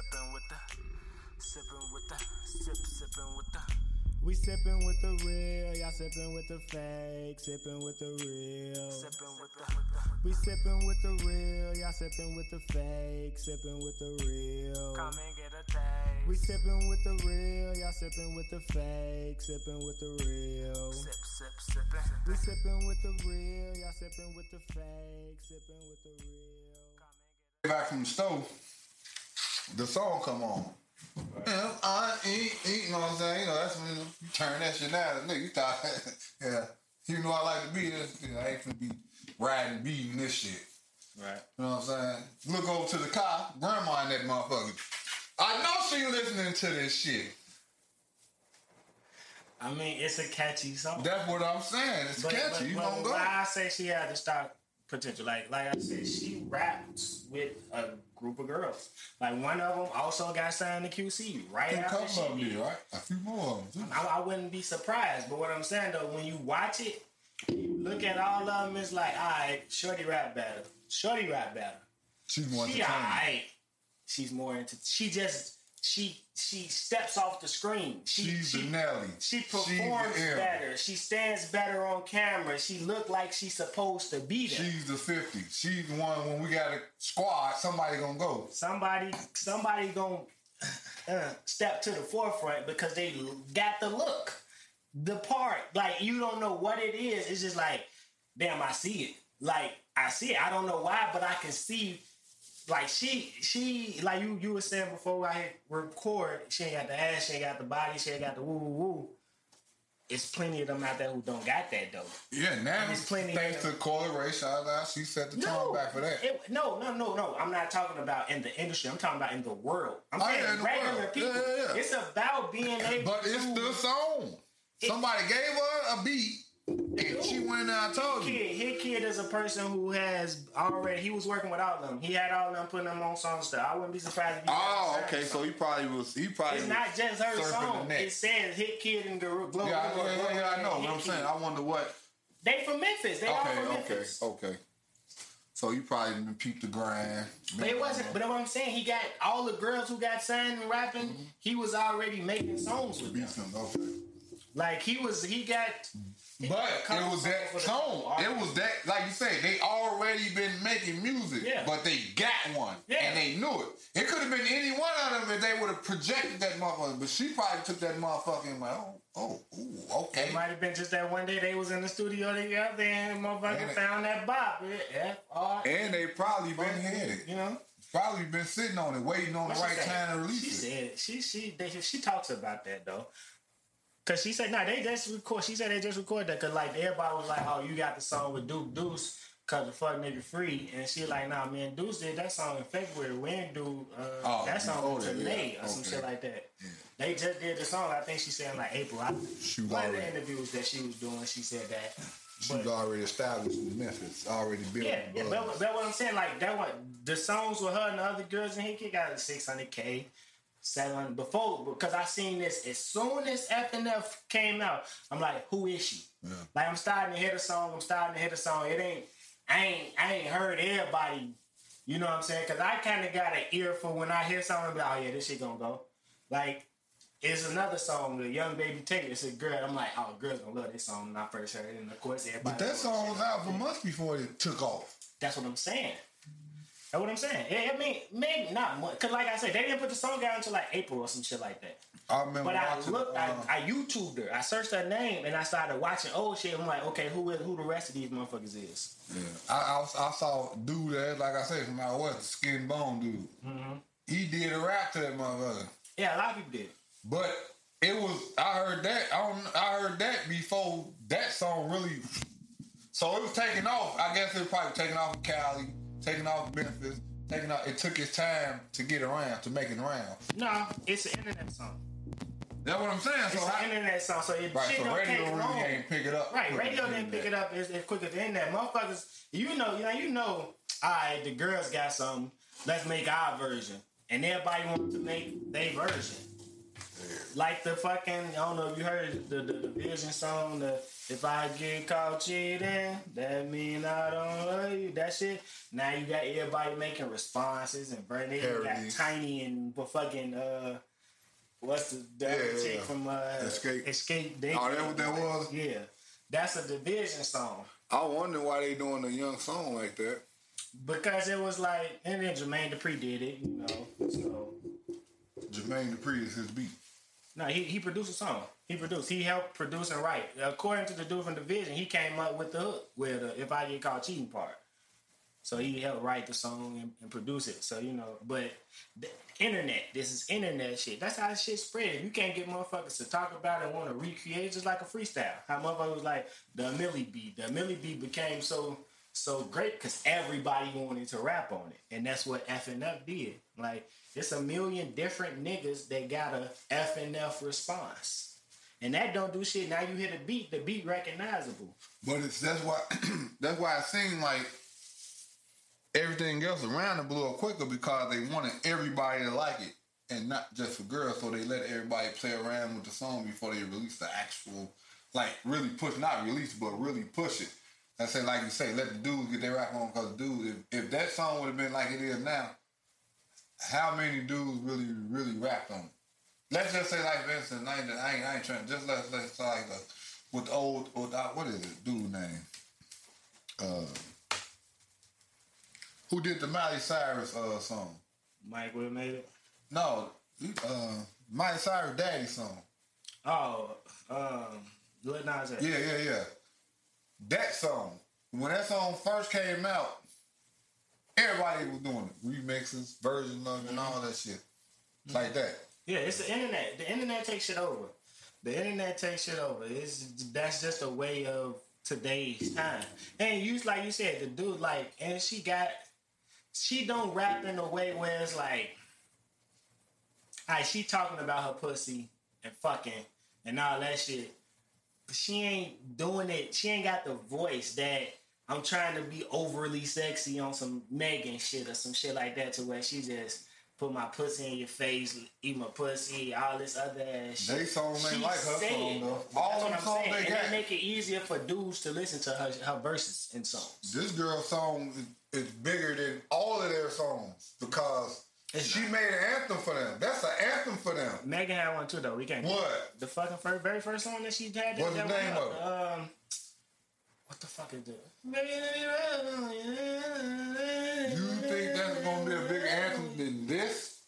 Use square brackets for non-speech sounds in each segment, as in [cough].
sipping with the, sipping with the, sip, sipping with the. We sipping with the real, y'all sipping with the fake, sipping with the real. Sipping with the, We sipping with the real, y'all sipping with the fake, sipping with the real. come and get a taste. We sipping with the real, y'all sipping with the fake, sipping with the real. Sip, sip, sipping. We sipping with the real, y'all sipping with the fake, sipping with the real. back from the stove, the song come on. Yeah, I eat, eat, you know what I'm saying? You know, that's when you turn that shit down. Nigga, you thought, [laughs] yeah, you know I like to be this, you know, I ain't finna be riding, beating this shit. Right. You know what I'm saying? Look over to the car, grandma in that motherfucker. I know she listening to this shit. I mean, it's a catchy song. That's what I'm saying. It's catchy. you don't go. Why I say she had the stock potential, like like I said, she raps with a group of girls. Like one of them also got signed to QC right A after couple she did. right? A few more of them. I, I wouldn't be surprised, but what I'm saying though, when you watch it, you look at all of them, it's like, all right, Shorty rap better. Shorty rap better. She's more She entertaining. alright. She's more into. She just she she steps off the screen. She, She's she, the Nelly. She performs better. She stands better on camera. She look like she's supposed to be there. She's the 50. She's the one when we got a squad, somebody gonna go. somebody somebody gonna uh, step to the forefront because they got the look, the part. Like you don't know what it is. It's just like, damn, I see it. Like I see it. I don't know why, but I can see. Like she, she, like you, you were saying before I hit record. She ain't got the ass. She ain't got the body. She ain't got the woo woo woo. It's plenty of them out there who don't got that though. Yeah, now There's plenty thanks to Coi Leray, shout out, she set the tone back for that. It, no, no, no, no. I'm not talking about in the industry. I'm talking about in the world. I'm Oh, saying yeah, regular world. people. Yeah, yeah. It's about being able but it's the song. Somebody gave her a beat, and she went there. I told you. Kid, Hitkidd is a person who has already. He was working with all of them. He had all of them putting them on songs. Stuff. I wouldn't be surprised if he. Oh, okay. So he probably was. He probably. it's was not just her song. It says Hitkidd and Glo- Glow. Yeah, I, Glow, yeah, yeah, yeah, I know. What I'm saying, I wonder what. They from Memphis. They all Okay, from okay, Memphis. okay. So you probably didn't peep the grind. But it wasn't. But what I'm saying, he got all the girls who got signed and rapping. Mm-hmm. He was already making songs with them. Okay. Like he was. He got. But it was that tone. It was that, like you say, they already been making music, Yeah. but they got one, Yeah. and they knew it. It could have been any one of them if they would have projected that motherfucker. But she probably took that motherfucker and went, oh, oh, ooh, okay. It might have been just that one day they was in the studio together and motherfucker And found that bop. F R. And they probably been headed. You know. Probably been sitting on it, waiting on the What she right time to release She it. said she she they, she talks about that though. Cause she said, nah, they just record. She said they just recorded that. Cause like everybody was like, oh, you got the song with Duke Deuce. Cause the fuck nigga free, and she like, nah, man, Deuce did that song in February. We didn't do uh, oh, that song until May or okay. some shit like that. Yeah. They just did the song. I think she said in like April. I, she one already, of the interviews that she was doing, she said that. She already established in Memphis, already built. Yeah, yeah that's what I'm saying. Like that, one, the songs with her and the other girls in Hickey got 600k selling before because I seen this as soon as FNF came out. I'm like, who is she? Yeah. Like I'm starting to hear the song. I'm starting to hear the song. It ain't, I ain't, I ain't heard everybody. You know what I'm saying? Because I kind of got an ear for when I hear something. Like, oh yeah, this shit gonna go. Like it's another song, the Young Baby Taylor. It's a girl. I'm like, oh, girls gonna love this song when I first heard it. And of course, everybody. But that song was out for months before it took off. That's what I'm saying. That's what I'm saying. Yeah, I mean, maybe not much. Cause like I said, they didn't put the song out until like April or some shit like that. I remember But I looked, uh, I, I YouTubed her. I searched her name and I started watching old shit. I'm like, okay, who is who the rest of these motherfuckers is? Yeah, I, I, I saw dude that, like I said, from out west, skin bone dude. Mm-hmm. He did a rap to that motherfucker, Yeah, a lot of people did. but it was I heard that I don't I heard that before that song really. So it was taking off. I guess it was probably taking off in Cali, taking off Memphis, taking off. It took his time to get around to make it around. No, it's an internet song. That's what I'm saying. So It's I, an internet song, so it right, shit so don't radio take really long. ain't pick it up. Right, radio didn't pick it up as, as quick as the internet. Motherfuckers, you know, you know, you know. All right, the girls got something. Let's make our version, and everybody wants to make their version. Like the fucking, I don't know if you heard the, the, the Vision song, the If I Get Caught Cheating, that mean I don't love you, that shit. Now you got everybody making responses and Brandon got Tiny and fucking, uh, what's the, the Yeah, chick yeah. from uh, Xscape. Xscape. They, Oh, that what that was? Yeah. That's a Division song. I wonder why they doing a young song like that. Because it was like, and then Jermaine Dupri did it, you know. So, Jermaine Dupri is his beat. No, he, he produced a song. He produced. He helped produce and write. According to the dude from Division, he came up with the hook, with the If I Get Caught Cheating part. So he helped write the song and, and produce it. So, you know, but the internet, this is internet shit. That's how shit spread. You can't get motherfuckers to talk about it and want to recreate it just like a freestyle. How motherfuckers was like, the Millie beat. The Millie beat became so so great because everybody wanted to rap on it. And that's what FNF did. Like, it's a million different niggas that got a FNF response. And that don't do shit. Now you hit a beat, the beat recognizable. But it's that's why [clears throat] that's why it seemed like everything else around it blew up quicker because they wanted everybody to like it and not just for girls. So they let everybody play around with the song before they release the actual, like really push, not release, but really push it. I say, like you say, let the dudes get their rap on because dude, if, if that song would have been like it is now, how many dudes really, really rapped on it? Let's just say like instance, I ain't, I ain't, I ain't trying. Just let's let's say like the, with the old, with, uh, what is it, dude name? Uh, who did the Miley Cyrus uh song? Mike would have made it. No, uh, Miley Cyrus Daddy song. Oh, um, Lil Nas X. Yeah, yeah, yeah. That song. When that song first came out, everybody was doing it. Remixes, versions of it, and all that shit. Mm-hmm. Like that. Yeah, it's the internet. The internet takes shit over. The internet takes shit over. It's that's just a way of today's time. And you like you said, the dude like, and she got, she don't rap in a way where it's like, alright, she talking about her pussy and fucking and all that shit. She ain't doing it. She ain't got the voice that I'm trying to be overly sexy on some Megan shit or some shit like that to where she just put my pussy in your face, eat my pussy, all this other ass shit. They songs ain't She like her song though. That's All what them I'm songs saying. they and got. they make it easier for dudes to listen to her, her verses and songs. this girl's song is bigger than all of their songs because It's she not. made an anthem for them. That's an anthem for them. Megan had one too though. We can't. What? The fucking first, very first song that she had. What's that the name up, of it? Um, what the fuck is it? Baby, let me rub on you. You think that's gonna be a bigger anthem than this?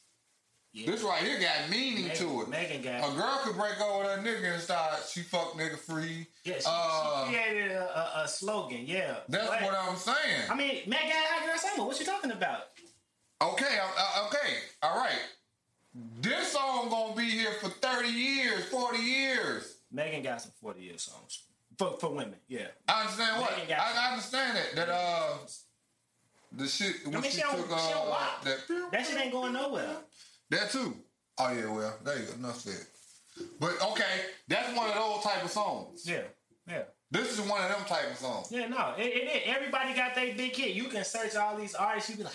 Yeah. This right here got meaning Megan, to it. Megan got. A girl could break over that nigga and start, she fuck nigga free. yeah, she, uh, she created a, a, a slogan. Yeah. That's But- what I'm saying. I mean, Megan got girl summer. What you talking about? Okay, uh, okay, all right. This song gonna be here for 30 years, 40 years. Megan got some forty year songs for for women. Yeah. I understand what? Megan got I, I understand that. That uh, the shit when mean, she, she took uh, that That shit ain't going nowhere. that too. Oh yeah, well there you go. Enough said. But okay, that's one of those type of songs. Yeah. Yeah. This is one of them type of songs. Yeah, no, it, it, it- everybody got their big hit. You can search all these artists. You be like,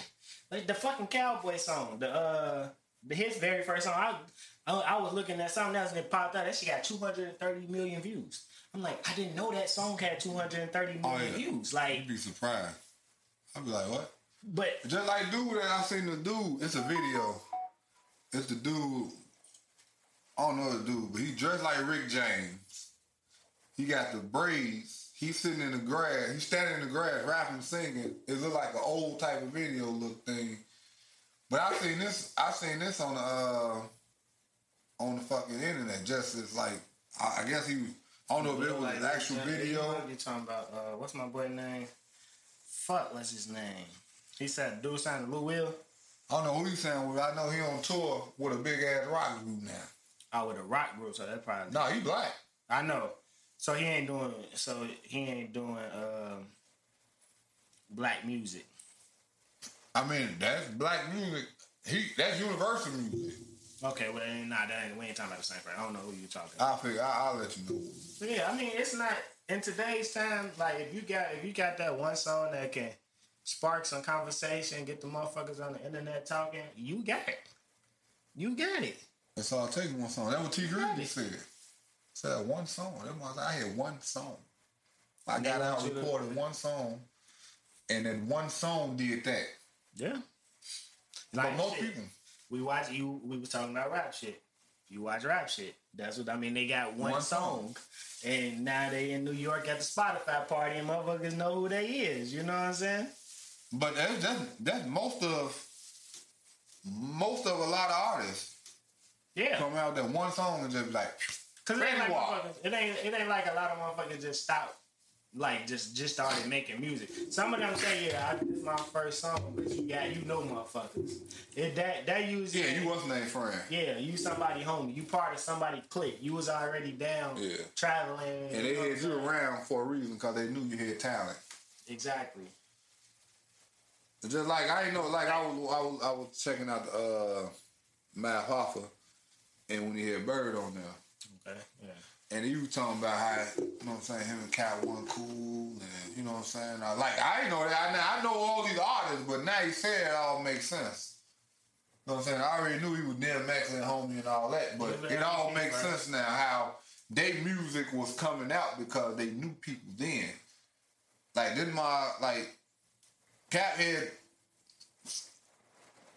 like the fucking cowboy song, the uh, the his very first song. I, I, I was looking at something else and it popped out. That shit got 230 million views. I'm like, I didn't know that song had 230 million Oh, yeah. views. Like, You'd be surprised. I'd be like, what? but Just like dude that I seen the dude, it's a video. It's the dude. I don't know the dude, but he dressed like Rick James. He got the braids. He's sitting in the grass. He's standing in the grass, rapping, singing. It look like an old type of video look thing. But I seen this. I seen this on the uh, on the fucking internet. Just as like, I, I guess he. was- I don't know if it was like, an actual video. You talking about uh, what's my boy name? Fuck, what's his name? He said, "Dude, signed to Lou Will." I don't know who he's saying. with. I know he on tour with a big ass rock group now. Oh, with a rock group, so that probably. No, he black. I know. So he ain't doing. So he ain't doing um, black music. I mean, that's black music. He that's universal music. Okay, well, nah, that ain't, we ain't talking about the same thing. I don't know who you're talking. I figure I, I'll let you know. But yeah, I mean, it's not in today's time. Like, if you got if you got that one song that can spark some conversation, get the motherfuckers on the internet talking, you got it. You got it. That's all it takes one song. That what Tee Grizzley said. Said one song. That was I had one song. I got out want you to- recorded one song, and then one song did that. Yeah. But Like most shit. people, We watch you. We was talking about rap shit. You watch rap shit. That's what I mean. They got one, One song, song. and now they in New York at the Spotify party, and motherfuckers know who they is. You know what I'm saying? but that's that's, that's most of most of a lot of artists Yeah. come out that one song and just like Cause it ain't, like Very wild. motherfuckers- it ain't it ain't like a lot of motherfuckers just stop like just just started making music. Some of them say, yeah, I, this is my first song, but you got you know motherfuckers. It that that usually yeah, you what's name friend. yeah, you somebody homie. You part of somebody clique. You was already down Yeah. traveling. And they know had you around for a reason because they knew you had talent. Exactly. Just like I ain't know, like I was, I was, I was checking out the uh, Math Hoffa, and when he had Bird on there, Okay. Yeah. and he was talking about how, you know what I'm saying, him and Cat one cool, and you know what I'm saying. I, like I know that. I, I know all these artists, but now he said it all makes sense. You know what I'm saying? I already knew he was DMX and homie and all that, but Yeah, it all makes right. sense now how their music was coming out because they knew people then. Like this my like Cap had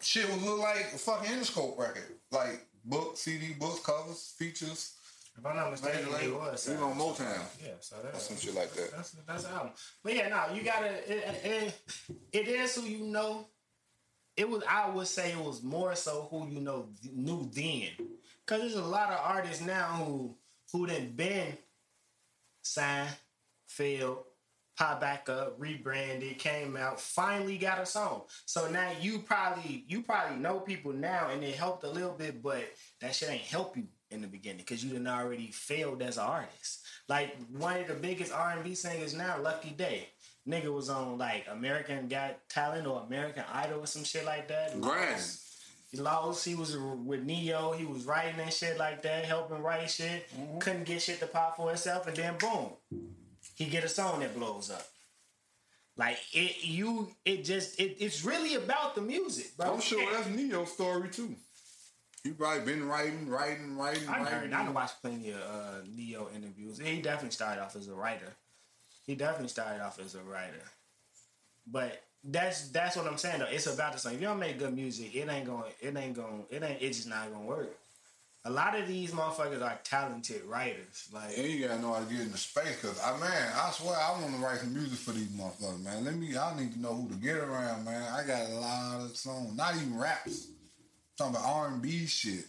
shit would look like a fucking Interscope record. Like book, CD, books, covers, features, If I'm not mistaken, like, it was. we uh, on Motown. Yeah, so or that's some shit like that. That's that's the album. But yeah, no, you gotta. It, it, it is who you know. It was. I would say it was more so who you know knew then, because there's a lot of artists now who who done been signed, failed, pop back up, rebranded, came out, finally got a song. So now you probably you probably know people now, and it helped a little bit, but that shit ain't help you in the beginning because you didn't already failed as an artist. Like one of the biggest R and B singers now, Lucky Daye. Nigga was on like American Got Talent or American Idol or some shit like that. Grand. He lost. He was with Ne-Yo. He was writing and shit like that, helping write shit. Mm-hmm. Couldn't get shit to pop for himself, and then boom, he get a song that blows up. Like it, you, it just, it, it's really about the music, bro. I'm sure [laughs] that's Ne-Yo's story too. You probably been writing, writing, writing, I writing. I watched plenty of uh, Ne-Yo interviews. He definitely started off as a writer. He definitely started off as a writer. But that's that's what I'm saying though. It's about the song. If you don't make good music, it ain't going. It ain't going. It ain't. It's just not gonna work. A lot of these motherfuckers are talented writers. Like And you gotta know how to get in the space, cause I man, I swear I want to write some music for these motherfuckers, man. Let me, I need to know who to get around, man. I got a lot of songs, not even raps. Talking about R and B shit.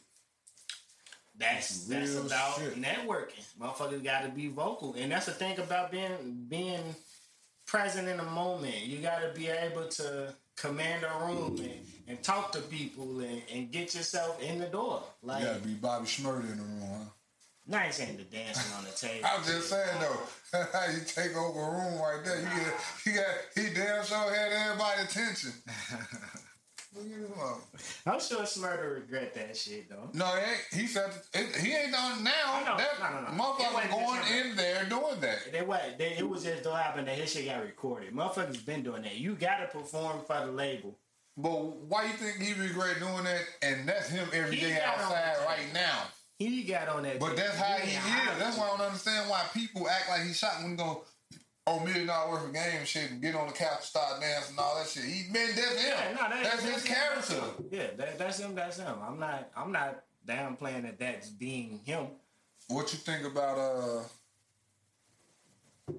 That's that's about shit. networking. Motherfuckers got to be vocal, and that's the thing about being being present in the moment. You got to be able to command a room and, and talk to people and, and get yourself in the door. Like, You gotta be Bobby Shmurda in the room, huh? I saying the dancing on the table. I'm just saying though, how [laughs] you take over a room right there. You get, he got, he damn sure had everybody attention. [laughs] I'm sure Shmurda regret that shit though. No, he. He said it, he ain't done now. Know. That No, no, no. Motherfucker going in there doing that. They what? They, it was just happened that his shit got recorded. Motherfuckers been doing that. You got to perform for the label. But why you think he regret doing that? And that's him every He day outside right now. He got on that. But that's how He he is. That's why I don't understand why people act like he shot when he go, oh, million dollar worth of game shit, and get on the couch and start dancing and all that shit. He been that's him. Yeah, no, that- that's his him, character. him. Yeah, that, that's him. That's him. I'm not. I'm not downplaying that. That's being him. What you think about uh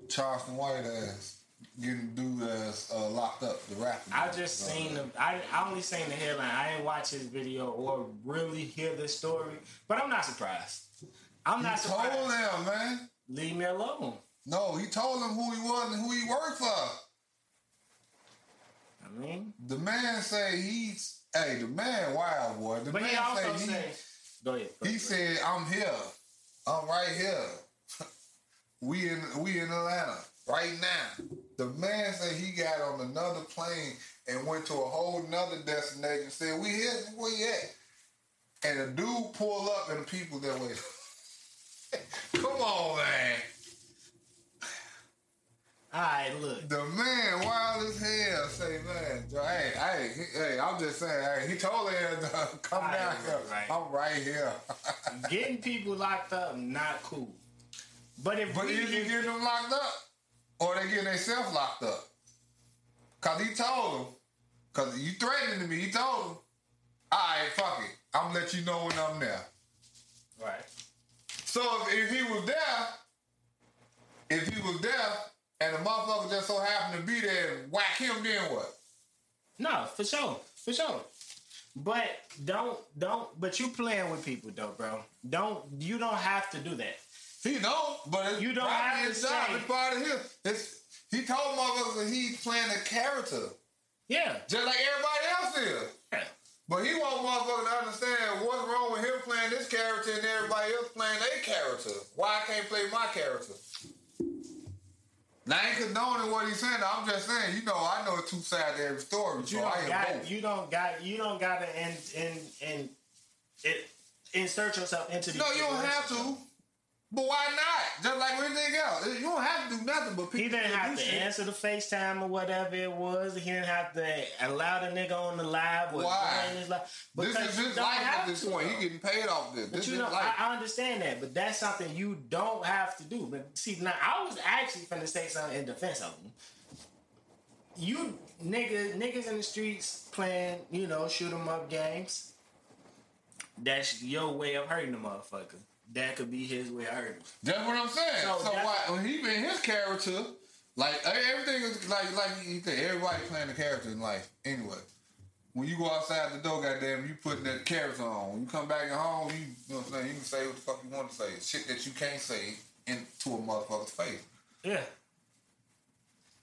Charleston White ass getting dude ass uh, locked up, the rapper? I just seen the. I, I only seen the headline. I didn't watch his video or really hear the story. But I'm not surprised. I'm He not told surprised. them, man. Leave me alone. No, he told him who he was and who he worked for. I mean, The man say he's hey, the man wild boy. The but man he also say he, said. Go ahead. he said, I'm here. I'm right here. [laughs] we in we in Atlanta right now. The man said he got on another plane and went to a whole nother destination. Said, We here, where you at? And a dude pull up and the people that way. [laughs] Come on, man. Alright, look. The man wild as hell say, man, Joe, hey, hey, he- hey, I'm just saying, hey, he told her to come I down here. right. I'm right here. [laughs] Getting people locked up, not cool. But if but we, is he if- getting them locked up? Or they getting themselves locked up? Cause he told him, cause you threatened to me, he told him, all right, fuck it. I'm gonna let you know when I'm there. right. So if, if he was there, if he was there, and the motherfucker just so happened to be there and whack him, then what? No, for sure, for sure. But don't don't. But you playing with people though, bro. Don't you don't have to do that. He don't, but it's You don't have to his job. say- It's part of his. It's, he told motherfuckers that he's playing a character, Yeah. just like everybody else is. yeah. But he want motherfuckers to understand what's wrong with him playing this character and everybody else playing their character. Why I can't play my character? Now, I ain't condoning what he's saying. I'm just saying, you know, I know two sides to every story, You so I don't got both. you don't got you don't got to in in in it insert yourself into No, you don't have to. But why not? Just like anything else. You don't have to do nothing but people He didn't have to shit. answer the FaceTime or whatever it was. He didn't have to allow the nigga on the live. Or Why? his live. This is his life at this point. He getting paid off this. But This you is know, life. I, I understand that, but that's something you don't have to do. But see, now I was actually finna say something in defense of him. You niggas, niggas in the streets playing, you know, shoot 'em up games. That's your way of hurting the motherfucker. That could be his way of hurting. That's what I'm saying. So So, why when he been his character, like everything is like like you think everybody playing a character in life. Anyway, when you go outside the door, goddamn, you putting that character on. When you come back at home, you, you know what I'm saying. You can say what the fuck you want to say. Shit that you can't say into a motherfucker's face. Yeah.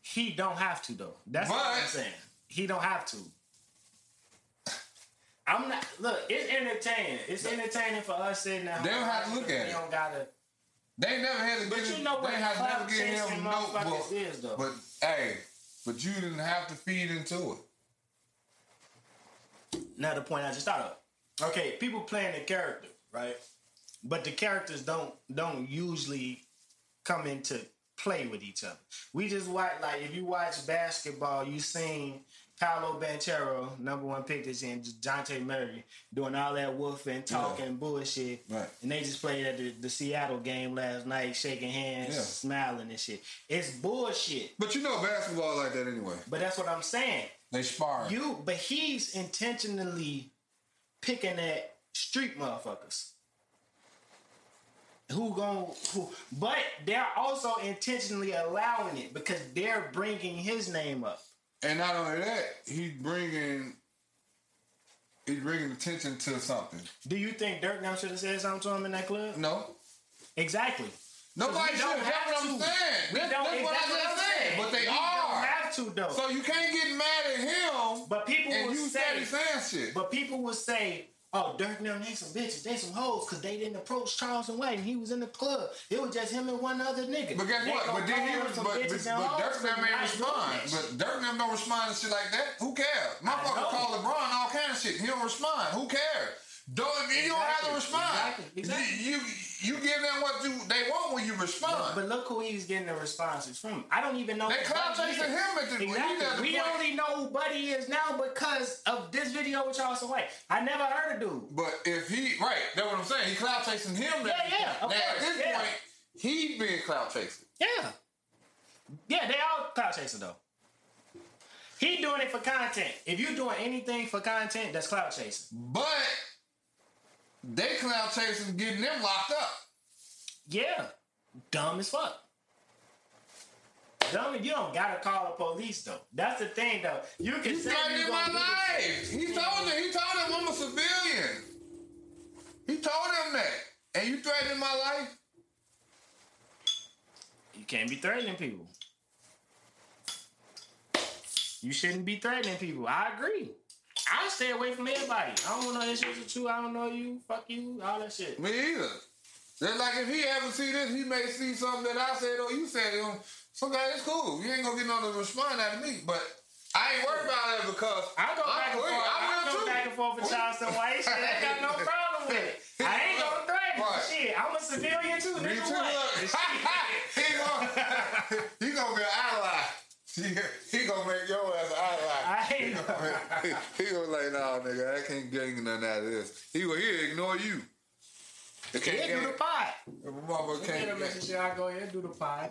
He don't have to though. That's what I'm saying. He don't have to. I'm not. Look, it's entertaining. It's entertaining for us sitting at home. They don't have to look at We it. don't gotta. They never had to But get you know what they clout never chasing him notebook. is, though. But hey, but you didn't have to feed into it. Now the point I just thought of. Okay, people playing the character, right? But the characters don't don't usually come into play with each other. We just watch like if you watch basketball, you seen Paolo Banchero, number one pick this year, and Jonte Murray doing all that woofing, talking bullshit. Right. And they just played at the, the Seattle game last night, shaking hands, Yeah. smiling and shit. It's bullshit. But you know basketball like that anyway. But that's what I'm saying. They sparring. You, but he's intentionally picking at street motherfuckers. Who gon' who? But they're also intentionally allowing it because they're bringing his name up. And not only that, he's bringing he's bringing attention to something. Do you think Durk now should have said something to him in that club? No, Exactly. nobody should. That's have what I'm to. saying. We That's, that's what I what I'm saying. But they we are. don't have to though. So you can't get mad at him. but people and will you say, saying shit. But people will say, "Oh, Durk and them, they some bitches, they some hoes, because they didn't approach Charleston White, and he was in the club. It was just him and one other nigga." But guess They what? But then he was, but, but, and but Durk for them ain't not doing respond. But Durk them don't respond to shit like that. Who cares? know. Motherfucker call LeBron all kind of shit. He don't respond. Who cares? Don't you don't have to Exactly. respond. Exactly. Exactly. You, you you give them what you they want when you respond. But look who he's getting the responses from. I don't even know. They clout chasing him at the- Exactly. at the We point- only know who Buddy is now because of this video with Charleston White. I never heard a dude. But if he right, that's what I'm saying. He clout chasing him. Yeah, yeah, of now at this yeah. point, he being clout chasing. Yeah. Yeah, they all clout chasing though. He doing it for content. If you're doing anything for content, that's clout chasing. But they clout chasing, getting them locked up. Yeah. Dumb as fuck. Dumb, you don't gotta call the police though. That's the thing though. You can He say you threatening my gonna do life. He told him. He told him I'm a civilian. He told him that. And you threatening my life? You can't be threatening people. You shouldn't be threatening people. I agree. I stay away from everybody. I don't want no issues with you. I don't know you. Fuck you. All that shit. Me either. Just like if he ever see this, he may see something that I said or you said. So guys, it's cool. You ain't gonna get no to respond out of me. But I ain't worried about that because I go back and I'm forth. free. I, will go too. back and forth with Charleston White. Shit, I got no problem with it. [laughs] I ain't gonna threaten. Right. Shit, I'm a civilian too. Me Nigga, too. what? [laughs] [laughs] He gonna, he gonna get ally he, he gonna make your ass eye I ain't he, [laughs] he gonna like, nah, nigga, I can't get nothing out of this. He gonna he'll ignore you. They can't Yeah, do the get pod. motherfucker Get him can't Mr. Shit, I go ahead and do the pod.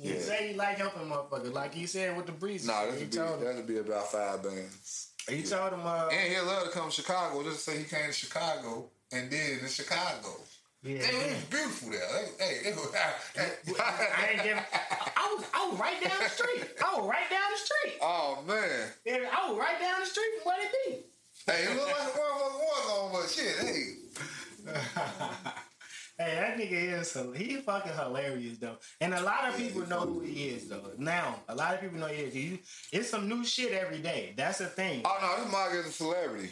He Yeah. say you like helping motherfuckers, like he said with the breeze. Nah, he that'll be told him. that'll be about five bands. He told him. Uh, And he'll love to come to Chicago. Just say he came to Chicago and did in Chicago. Yeah, Hey, it yeah. was beautiful there. Hey, hey, it was, I ain't giving. I was, I was right down the street. I was right down the street. Oh man. Yeah, I was right down the street from where it be. Hey, it looked like a motherfucker was on, but shit, hey. [laughs] Hey, that nigga is he fucking hilarious though, and a lot of people know who he is though. Now, a lot of people know he is. He, it's some new shit every day. That's the thing. Oh no, this Mike is a celebrity.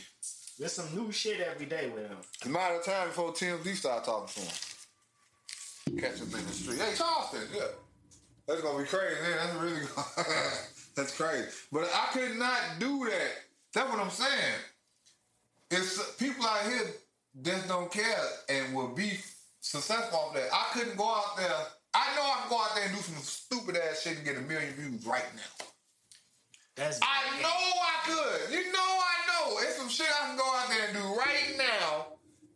There's some new shit every day with him. It's a matter of time before TMZ start talking to him. Catch him in the street. Hey, Charleston, yeah. That's gonna be crazy, man. That's really [laughs] that's crazy. But I could not do that. That's what I'm saying. It's people out here that don't care and will be successful off that. I couldn't go out there. I know I can go out there and do some stupid ass shit and get a million views right now. That's I know I could. You know I know. It's some shit I can go out there and do right now.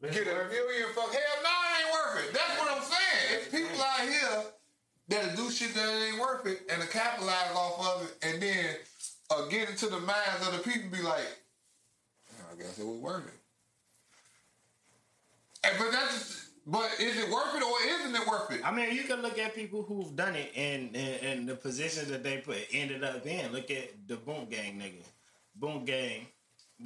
Get a million fuck. Hell no, it ain't worth it. That's what I'm saying. It's people out here that'll do shit that ain't worth it and to capitalize off of it and then uh, get into the minds of the people be like, I guess it was worth it. And, but that's just, but is it worth it or isn't it worth it? I mean, you can look at people who've done it and and, and the positions that they put ended up in. Look at the Boonk Gang nigga. Boonk Gang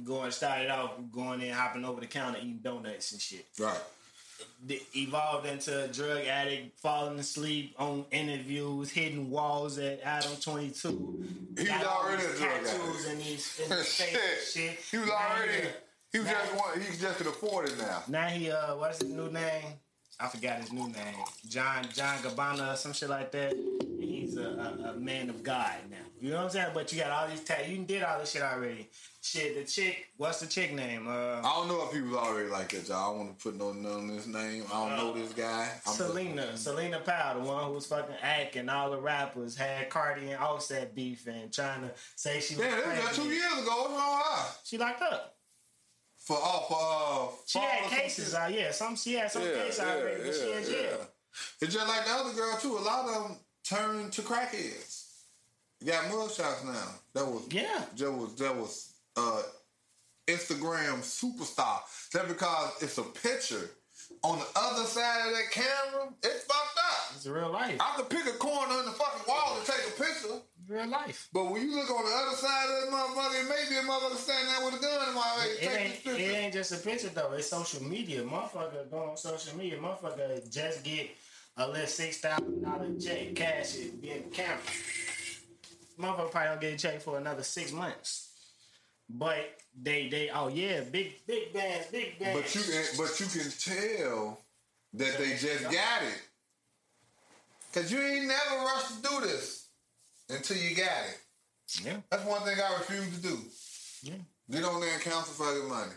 going started off going in, hopping over the counter, eating donuts and shit. Right. Evolved into a drug addict, falling asleep on interviews, hitting walls at Adam Twenty Two. He was already a drug tattoos addict. and these and and [laughs] shit. He was already. He was now- just one. He just could afford it now. Now he uh, what's his new name? I forgot his new name. John John Gabbana or some shit like that. And he's a, a, a man of God now. You know what I'm saying? But you got all these tat. You did all this shit already. Shit, the chick. What's the chick name? Uh, I don't know if he was already like that, y'all. I don't want to put no none on his name. I don't know this guy. I'm just- Selena, Selena Powell, the one who was fucking acting. All the rappers had Cardi and Offset beef and trying to say she was. Yeah, this was two years ago. What's wrong with her? She locked up. For oh, for uh, She had cases out. Yeah, some she had some Yeah, cases yeah, already, but she yeah, in jail. yeah. It's just like the other girl too. A lot of them turned to crackheads. You got mugshots now. That was Yeah. That was that was uh, Instagram superstar. Just because it's a picture on the other side of that camera, it's fucked up. It's real life. I could pick a corner in the fucking wall to take a picture. Real life. But when you look on the other side of that motherfucker, it may be a motherfucker standing there with a gun in my way. It ain't, it ain't just a picture though. It's social media. Motherfucker go on social media. Motherfucker just get a little six thousand dollar check, cash it, be in the camera. Motherfucker probably don't get a check for another six months. But they they oh yeah, big big bands, big bands. But you can, but you can tell that they just got it. Cause you ain't never rushed to do this until you got it. yeah, That's one thing I refuse to do. yeah. Get on there and count some fucking money.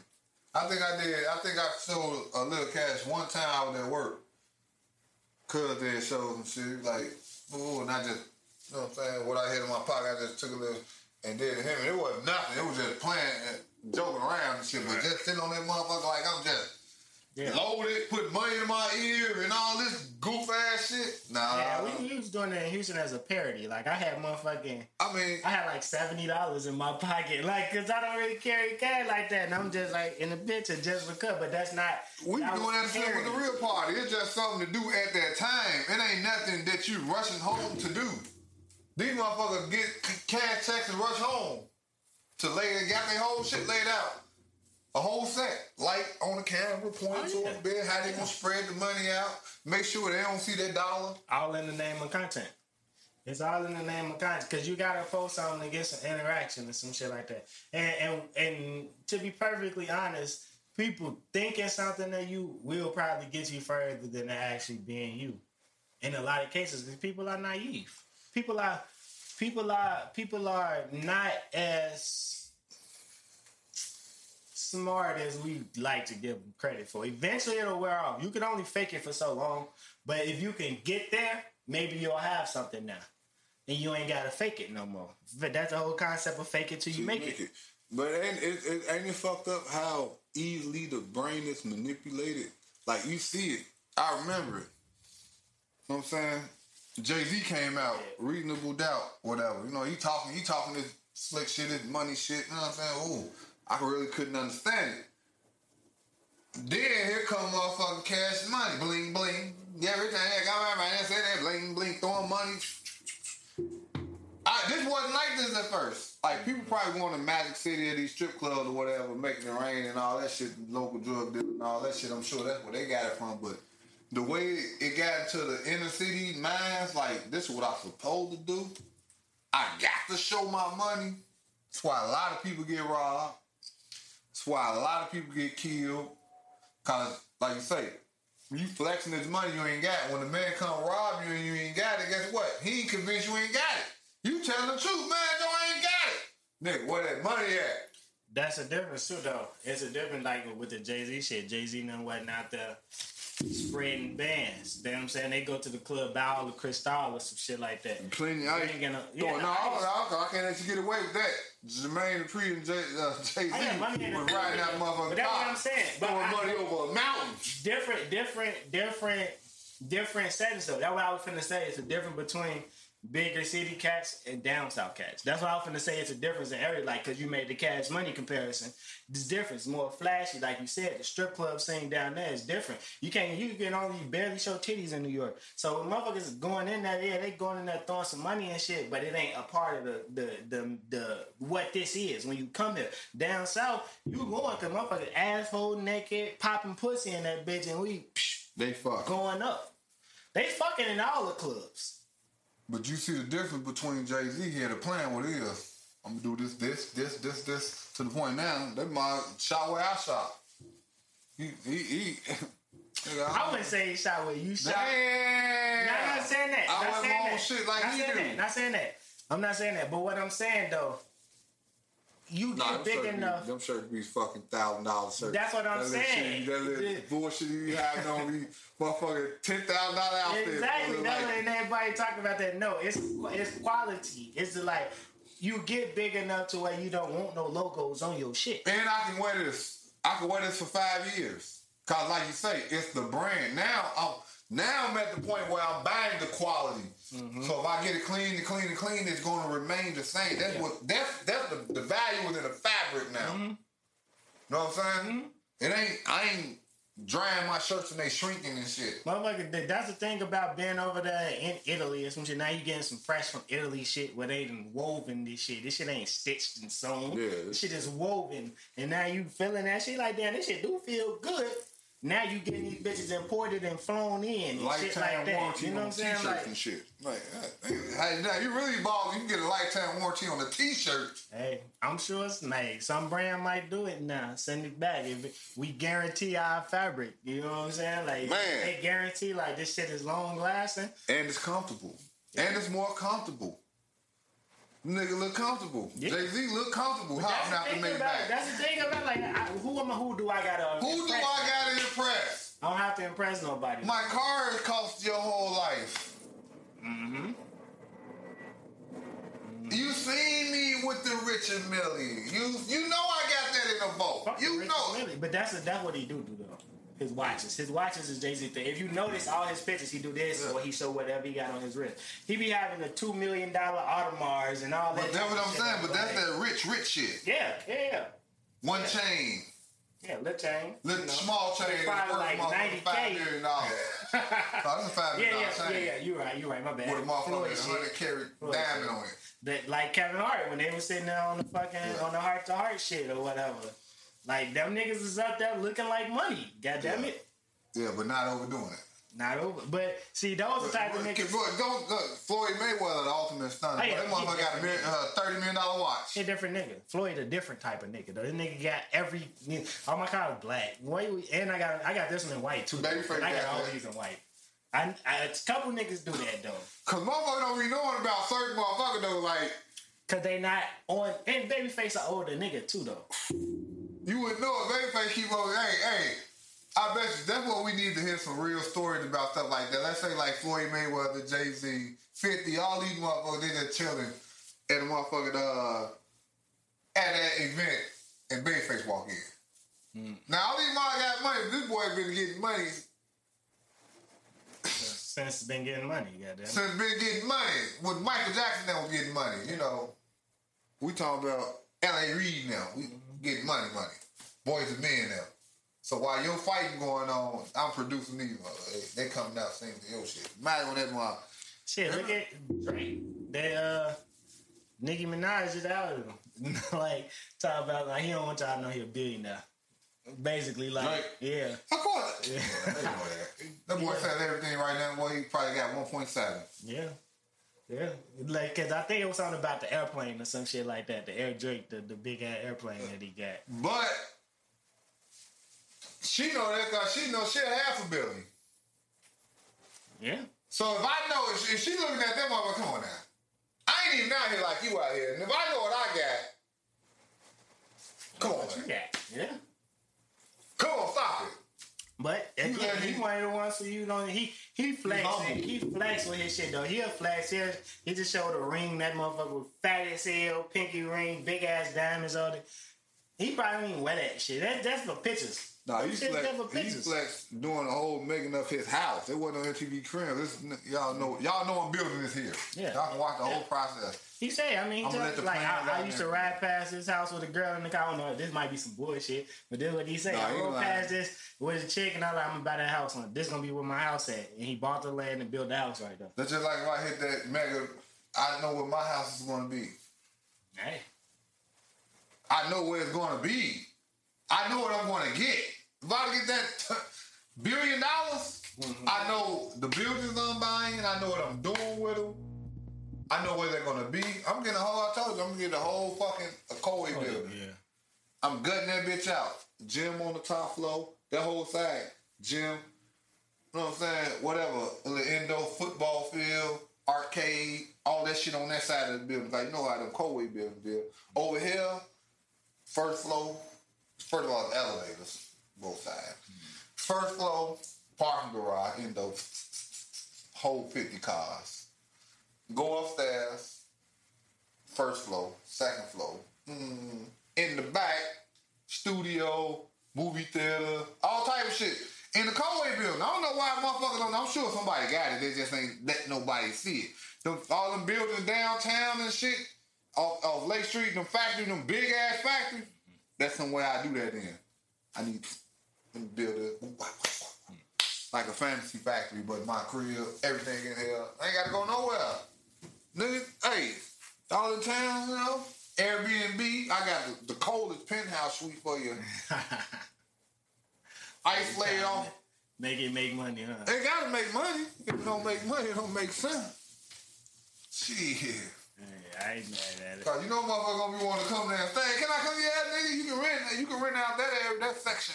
I think I did. I think I sold a little cash one time I was at work. Cause they showed some shit like, ooh, and I just, you know what I'm saying? What I had in my pocket, I just took a little and did it to him. And it wasn't nothing. It was just playing, and joking around and shit. But just sitting on that motherfucker like I'm just Yeah. loaded, put money in my ear and all this goof ass shit. Nah, Yeah, we, we was doing that in Houston as a parody. Like I had motherfucking, I mean, I had like seventy dollars in my pocket, [laughs] like cause I don't really carry cash like that, and I'm just like in the picture just because. But that's not. We that doing that shit with the real party. It's just something to do at that time. It ain't nothing that you rushing home to do. These motherfuckers get cash checks and rush home to lay. Got their whole shit laid out. A whole set, light on the camera, pointing Oh, yeah. towards the bed. How they gonna spread the money out? Make sure they don't see that dollar. all in the name of content. It's all in the name of content because you gotta post something to get some interaction and some shit like that. And and and to be perfectly honest, people thinking something that you will probably get you further than it actually being you. In a lot of cases, because people are naive. People are people are people are not as smart as we like to give them credit for. Eventually, it'll wear off. You can only fake it for so long, but if you can get there, maybe you'll have something now. and you ain't gotta fake it no more. But that's the whole concept of fake it till you make, it. But ain't it, it ain't it fucked up how easily the brain is manipulated? Like you see it. I remember it. You know what I'm saying? Jay Z came out, reasonable doubt, whatever. You know, he talking, he talking this slick shit, this money shit. You know what I'm saying? Ooh, I really couldn't understand it. Then here come motherfucking cash money, bling bling. Everything I got my man say that bling bling, throwing money. I, this wasn't like this at first. Like people probably going to Magic City or these strip clubs or whatever, making it rain and all that shit, local drug dealers and all that shit. I'm sure that's where they got it from. But the way it got into the inner city minds, like this is what I'm supposed to do. I got to show my money. That's why a lot of people get robbed. That's why a lot of people get killed. Cause like you say, you flexing this money you ain't got. When the man come rob you and you ain't got it, guess what? He ain't convinced you ain't got it. You telling the truth, man, Joe ain't got it. Nigga, where that money at? That's a difference too, though. It's a different like with the Jay Z shit. Jay Z and wasn't out there spreading bands. You know what I'm saying? They go to the club, buy all the crystal or some shit like that. Plenty. I ain't gonna- no, yeah, no, no, I, I I, I can't let you get away with that. Jermaine Dupri and Jay, uh, Jay Z Oh, yeah, money ain't was a- riding that motherfucker. But that's what I'm saying. But Throwing I- money over a mountain. different, different, different, different settings though. That's what I was finna say. It's a difference between bigger city cats and down south cats. That's what I was gonna say. It's a difference in area, like because you made the cash money comparison. This difference more flashy, like you said. The strip club scene down there is different. You can't, you can only barely show titties in New York. So when motherfuckers going in there, yeah, they going in there throwing some money and shit, but it ain't a part of the the the, the what this is when you come here. Down south, you going cause motherfuckers asshole naked, popping pussy in that bitch, and we. Psh, They fuck. going up. They fucking in all the clubs. But you see the difference between Jay Z here, the plan what it is. I'm gonna do this, this, this, this, this to the point now. That my shot where I shot. He, he, he. [laughs] I wouldn't say he shot where you shot. Damn. I'm not saying that. I not saying my own that. shit like not he do. that. Not saying that. I'm not saying that. But what I'm saying though, you Nah, get them big shirts be- enough. Them shirts be fucking thousand dollar shirts. That's what I'm that saying. Shit, that little bullshit you have on me, motherfucking ten thousand dollar outfit. Exactly. That's like- and everybody talking about that. No, it's it's quality. It's like you get big enough to where you don't want no logos on your shit. And I can wear this. I can wear this for five years. Cause like you say, it's the brand. Now I'm now I'm at the point where I'm buying the quality. Mm-hmm. So if I get it clean and clean and clean, it's going to remain the same. That's what that's that's the, the value within the fabric now. Mm-hmm. Know what I'm saying? It ain't I ain't drying my shirts and they shrinking and shit. Motherfucker, th- that's the thing about being over there in Italy or some shit. Now you getting some fresh from Italy shit where they done woven this shit. This shit ain't stitched and sewn. Yeah. This shit is woven. And now you feeling that shit like, damn, this shit do feel good. Now you getting these bitches imported and flown in and shit like that. warranty You know what I'm saying? t-shirts Like, and shit. Like, uh, hey, now you really ball. You can get a lifetime warranty on a t-shirt. hey, I'm sure it's made. Some brand might do it now. Send it back. If it, we guarantee our fabric. You know what I'm saying? Like, Man. they guarantee like this shit is long lasting. And it's comfortable. And it's more comfortable. Nigga look comfortable. Yeah. Jay Z look comfortable. That's Hopping out the thing Maybach. That's the thing about like I, who am I? Who do I gotta? Who do I gotta impress? I don't have to impress nobody. My car has cost your whole life. Mm-hmm. You seen me with the Richard Mille. You you know I got that in a vault. Fuck You know it. Mille, but that's that's what he do do though. His watches, his watches is Jay Z thing. If you notice all his pictures, he do this or he show whatever he got on his wrist. He be having the two million dollar Audemars and all that. But that's what I'm shit saying. But that's that rich, rich shit. Yeah, yeah, yeah. One chain. Yeah, little chain. Little you know. small chain Probably like motherfucking 90K. five million dollars. no, that's a five Yeah, yeah, yeah, chain. yeah. You're right. You're right. My bad. With a motherfucking hundred carat diamond on it. that like Kevin Hart when they was sitting there on the fucking Yeah. on the heart to heart shit or whatever. Like them niggas is out there looking like money. God damn Yeah. it. Yeah, but not overdoing it. Not over. But see, those the type of niggas. look, don't look. Floyd Mayweather, the ultimate stunner. Oh, yeah, that motherfucker got a million, uh, thirty million dollar watch. He a different nigga. Floyd a different type of nigga though. This nigga got every all my car is black. And I got I got this one in white too. Babyface And I got all these in white. I, I, a couple niggas do that though. Cause motherfucker don't be knowing about certain motherfucker though. Like Cause they not on and babyface a older nigga too though. You wouldn't know it. Babyface keep on. Hey, hey. I bet you that's what we need to hear some real stories about stuff like that. Let's say like Floyd Mayweather, Jay Z, 50, all these motherfuckers, they just chilling at the motherfucking, uh, at that event, and Babyface walk in. Now, all these motherfuckers got money. This boy been getting money Since been getting money, goddamn. since been getting money. with Michael Jackson now was getting money, you know. We talking about L.A. Reid now. We getting money, money. Boyz II Men now. So while your fighting going on, I'm producing these. They, they coming out singing your shit. Matter with that mother. Shit, look at Drake. They uh Nicki Minaj is out of him. [laughs] like talk about like he don't want y'all to know he a billionaire. Basically, like Drake? yeah. Of course. Yeah. know that. Boy Yeah. said everything right now. Boy, he probably got 1.7. Yeah. Yeah. Like cause I think it was something about the airplane or some shit like that. The Air Drake, the, the big ass airplane that he got. But she know that because she know she a half a billion. Yeah. So if I know, if she, if she looking at that motherfucker, come on now. I ain't even out here like you out here. And if I know what I got, come on, What you got? Yeah. Come on, stop it. But You again, let he me- one of the ones who you know he he flex he flex with his shit though. He'll flex. He'll, he just showed a ring that motherfucker was fat as hell, pinky ring, big ass diamonds on it. He probably don't even wear that shit. That, that's for pictures. Nah, he Shit, flex, that's for he pictures. flex doing the whole making up his house. It wasn't on MTV Crib. This, y'all know, y'all know I'm building this here. Yeah. Y'all can watch the whole process. He said, I mean, he let like I, I used to ride past his house with a girl in the car. I don't know, this might be some bullshit, but this is what he said. Nah, I rode past this with a chick, and I like, I'm gonna buy that house. On this gonna be where my house at, and he bought the land and built the house right there. That's just like if I hit that mega, I know where my house is going to be. Hey, I know where it's going to be. I know what I'm going to get. If I get that [laughs] billion dollars, mm-hmm. I know the buildings I'm buying. I know what I'm doing with them. I know where they're to be. I'm getting a whole. I told you, I'm to get a whole fucking a Koei oh, building. yeah. I'm gutting that bitch out. Gym on the top floor. That whole side. Gym. You know what I'm saying? Whatever. The indoor football field, arcade, all that shit on that side of the building. Like, you know how them Koei buildings build. Over here, first floor, first of all, elevators, both sides. Mm-hmm. First floor, parking garage, indoor, whole 50 cars. Go upstairs, first floor, second floor. Mm, in the back, studio, movie theater, all type of shit. In the Conway building. I don't know why motherfuckers don't I'm sure somebody got it. They just ain't let nobody see it. Them, all them buildings downtown and shit, off, off Lake Street, them factories, them big ass factories, that's somewhere I do that in. I need to build it like a fantasy factory, but my crib, everything in here. I ain't gotta go nowhere. Nigga, hey, all the town, you know. Airbnb, I got the, the coldest penthouse suite for you. [laughs] Ice laid off. Make it make money, huh? They gotta make money. If it don't make money, it don't make sense. Shit. Yeah, I ain't mad at it. Cause you know motherfucker gonna be wanting to come there and stay. Can I come here, nigga? You can rent you can rent out that area, that section.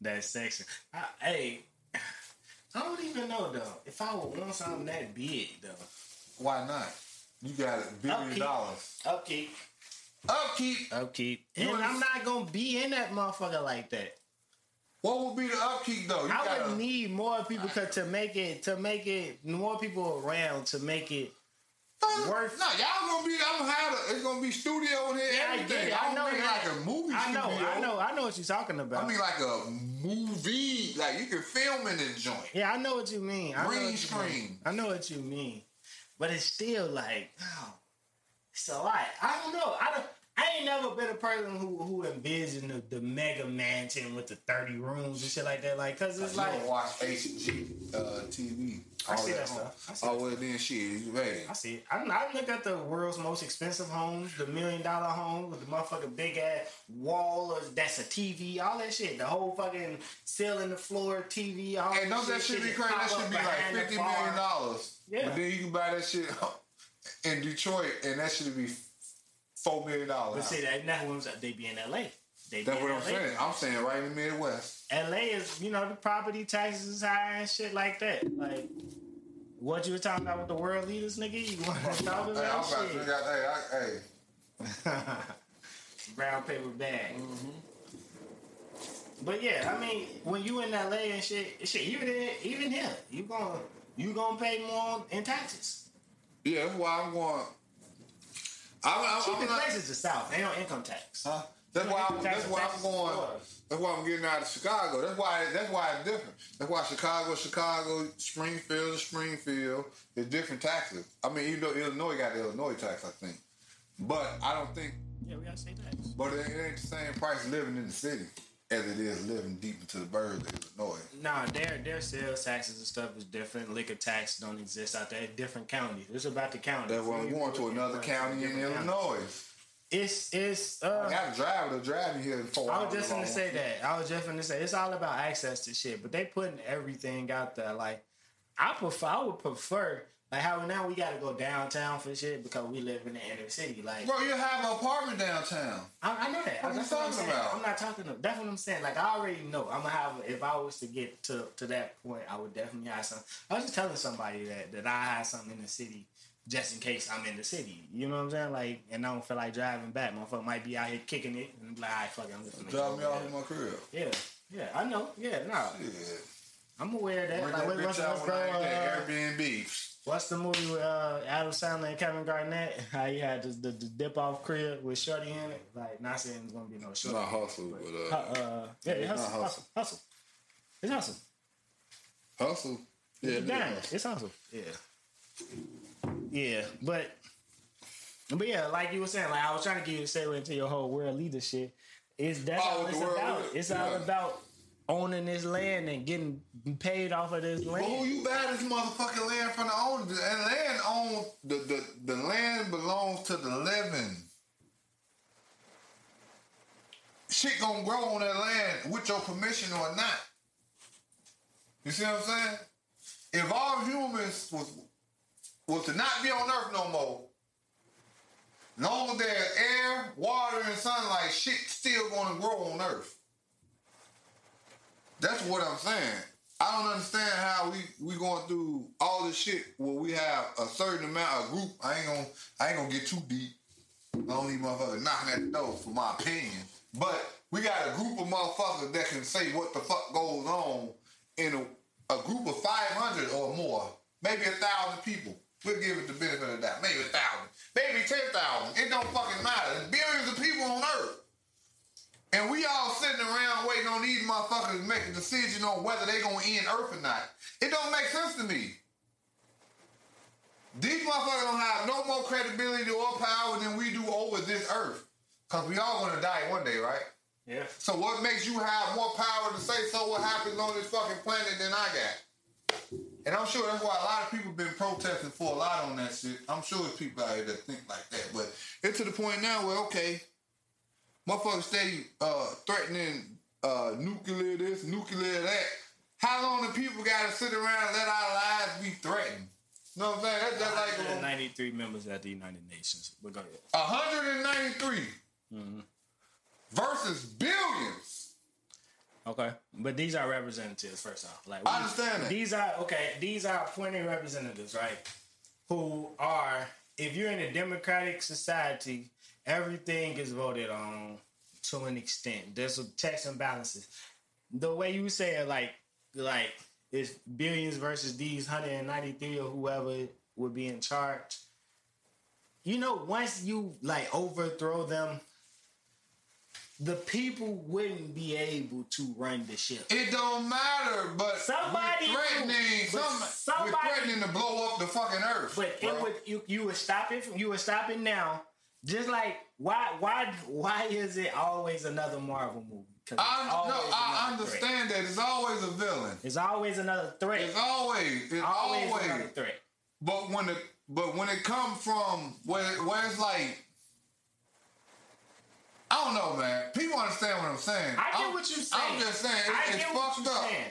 That section. I, hey, [sighs] I don't even know though. If I would want something that big though, Why not? You got a billion Upkeep. dollars. upkeep, Upkeep. upkeep, You and wanna- I'm not gonna be in that motherfucker like that. What would be the upkeep though? You I gotta, would need more people 'cause to make it to make it more people around to make it. Uh, worth- No, y'all gonna be. I'm gonna have. A, it's gonna be studio in here. Yeah, I get it. I don't know mean that. like a movie I know, studio. I know, I know what you're talking about. I mean like a movie. Like you can film in this joint. yeah, I know what you mean. I Green screen. mean. I know what you mean, but it's still like, oh, it's a lot. I don't know. I don't. I ain't never been a person who who envisioned the, the mega mansion with the thirty rooms and shit like that. Like, cause it's you like don't watch HG uh, TV. I see that huh? stuff. I see Oh well, then shit, you? I see it. I, I look at the world's most expensive homes, the million dollar homes with the motherfucking big ass wall or that's a TV, all that shit. The whole fucking ceiling, the floor, TV, all And don't that shit be crazy? That should be like fifty million dollars. Yeah. But then you can buy that shit [laughs] in Detroit, and that should be four million dollars. But dollars. see, that, that ones they be in LA. They be That's what I'm LA. saying. I'm saying right in the Midwest. LA is, you know, the property taxes is high and shit like that. Like what you were talking about with the world leaders, nigga. You want to [laughs] talk Hey, I'm about about to shit? Hey, I, hey. [laughs] brown paper bag. Mm-hmm. But yeah, I mean, when you in LA and shit, shit, even in, even here, you gonna you gonna pay more in taxes. Yeah, that's why I'm going. I'm, I'm, I'm not, place is the South. Ain't no income tax. Huh? That's why I'm, that's why I'm going. That's why I'm getting out of Chicago. That's why that's why it's different. That's why Chicago, Chicago, Springfield, Springfield is different taxes. I mean, even though Illinois got the Illinois tax, I think, but I don't think. Yeah, we gotta say tax. But it ain't the same price living in the city as it is living deep into the burbs of Illinois. Nah, their their sales taxes and stuff is different. Liquor tax don't exist out there. It's different counties. It's about the county. That's why I'm going to another county in counties. Illinois. It's it's. I Uh, got to drive to drive here in four I was just gonna say that. I was just gonna say it's all about access to shit, but they putting everything out there. Like I prefer, I would prefer like how now we got to go downtown for shit because we live in the inner city. Like Bro, you have an apartment downtown. I, I know that. What are you what I'm talking saying. about? I'm not talking. To, that's what I'm saying. Like I already know. I'm gonna have. If I was to get to to that point, I would definitely have some. I was just telling somebody that that I had something in the city. Just in case I'm in the city, you know what I'm saying? Like, and I don't feel like driving back. Motherfucker might be out here kicking it, and be like, "Alright, fuck it, I'm just gonna Drop me off in my crib. Yeah, yeah, I know. Yeah, no, Yeah. I'm aware of that. Bring Like, that bitch out when I ain't the, there. uh, Airbnb. What's the movie with uh, Adam Sandler and Kevin Garnett? [laughs] How he had the, the, the dip off crib with Shorty in it. Like, not saying it's gonna be no Shorty. Not hustle, but Hu- uh, uh, yeah, it's hustle, hustle. hustle, hustle. It's hustle. hustle. Yeah, It's hustle. It's hustle. Yeah. Yeah, but but yeah, like you were saying, like I was trying to get you to segue into your whole world leadership. It's that's Oh, all it's about. leader- It's all about owning this land and getting paid off of this land. who you buy this motherfucking land from the owner? The and land own the, the the land belongs to the living. Shit gonna grow on that land with your permission or not. You see what I'm saying? If all humans was was to not be on Earth no more, long as there's air, water, and sunlight, shit still gonna grow on Earth. That's what I'm saying. I don't understand how we we going through all this shit where we have a certain amount of group. I ain't gonna I ain't gonna get too deep. I don't need motherfuckers knocking at the door for my opinion. But we got a group of motherfuckers that can say what the fuck goes on in a, a group of 500 or more, maybe a thousand people. We'll give it the benefit of doubt. Maybe a thousand, maybe 10,000. It don't fucking matter. There's billions of people on earth. And we all sitting around waiting on these motherfuckers make a decision on whether they gonna end Earth or not. It don't make sense to me. These motherfuckers don't have no more credibility or power than we do over this Earth. Cause we all gonna die one day, right? Yeah. So what makes you have more power to say so what happens on this fucking planet than I got? And I'm sure that's why a lot of people been protesting for a lot on that shit. I'm sure there's people out here that think like that. But it's to the point now where, okay, motherfuckers stay uh, threatening uh, nuclear this, nuclear that. How long do people gotta sit around and let our lives be threatened? You know what I'm saying? That's just like a- 93 members at the United Nations. But go ahead. 193 versus billions. Okay, but these are representatives. First off, like I understand that. These are okay. These are appointed representatives, right? Who are, if you're in a democratic society, everything is voted on to an extent. There's some checks and balances. The way you say it, like, like it's billions versus these 193 or whoever would be in charge. You know, once you like overthrow them, the people wouldn't be able to run the ship. It don't matter, but Somebody threatening, but some, somebody- threatening to blow up the fucking earth. But bro. it would you you would stop it from you would stop it now. Just like why why why is it always another Marvel movie? I, no, I another threat. understand that it's always a villain. It's always another threat. It's always, it's always, always. another threat. But when it, but when it comes from where, where it's like, I don't know, man. People understand what I'm saying. I get I'm- what you're saying. I'm just saying, it- it's fucked up. saying.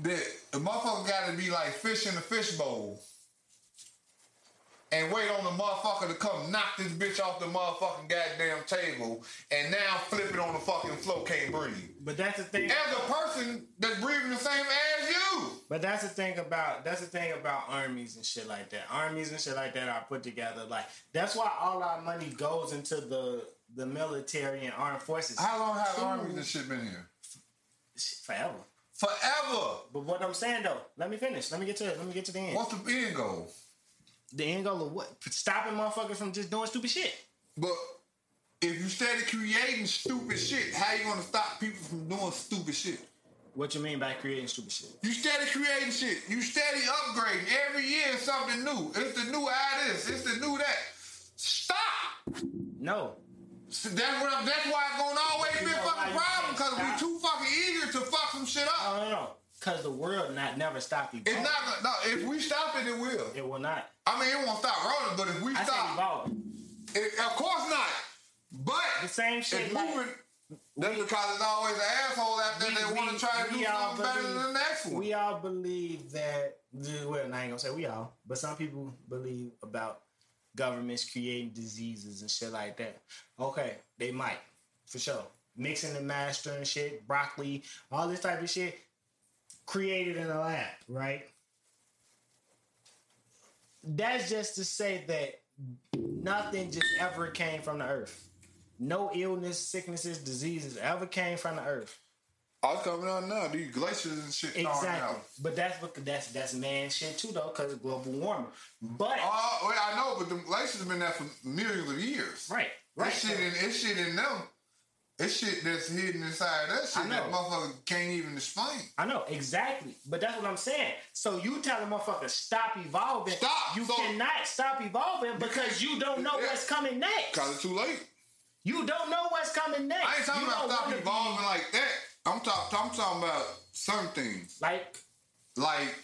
that the motherfucker got to be like fish in a fishbowl and wait on the motherfucker to come knock this bitch off the motherfucking goddamn table and now flip it on the fucking floor, can't breathe. But that's the thing. As a person that's breathing the same as you. But that's the thing about that's the thing about armies and shit like that. Armies and shit like that are put together like that's why all our money goes into the the military and armed forces. How long have To- armies and shit been here? forever. Forever. But what I'm saying though, let me finish. Let me get to it. Let me get to the end. What's the end goal? The end goal of what? Stopping motherfuckers from just doing stupid shit. But if you steady creating stupid shit, how you gonna stop people from doing stupid shit? What you mean by creating stupid shit? You steady creating shit. You steady upgrading. Every year something new. It's the new eye this. It's the new that. Stop. No. So that's what I'm, that's why it's gonna always be a fucking problem because we too fucking eager to fuck some shit No, up. no, no. Because the world not never stop It's evolving. not. No, if we stop it, it will. It will not. I mean, it won't stop rolling, but if we I stop, evolving. it, of course not. But The same shit it's like- moving. That's because there's always an asshole out there We- that want to try to do we something better than the next one. We all believe that. Well, I ain't gonna say we all, but some people believe about governments creating diseases and shit like that. Okay, they might, for sure. Mixing the master and shit, broccoli, all this type of shit, created in a lab, right? That's just to say that nothing just ever came from the earth. No illness, sicknesses, diseases ever came from the earth. All coming out now. These glaciers and shit Exactly, out. but that's what that's that's man shit too though, because of global warming. But Oh, well, I know, but the glaciers been there for millions of years. right, That right. shit in it's shit in them. It's shit that's hidden inside that shit that motherfucker can't even explain. I know exactly, but that's what I'm saying. So you tell the motherfucker stop evolving. Stop. You So- cannot stop evolving because you don't know Yeah. what's coming next. Cause it's too late. You don't know what's coming next. I ain't talking You about stop wanna be- evolving like that. I'm talking. I'm talking about certain things. Like Like,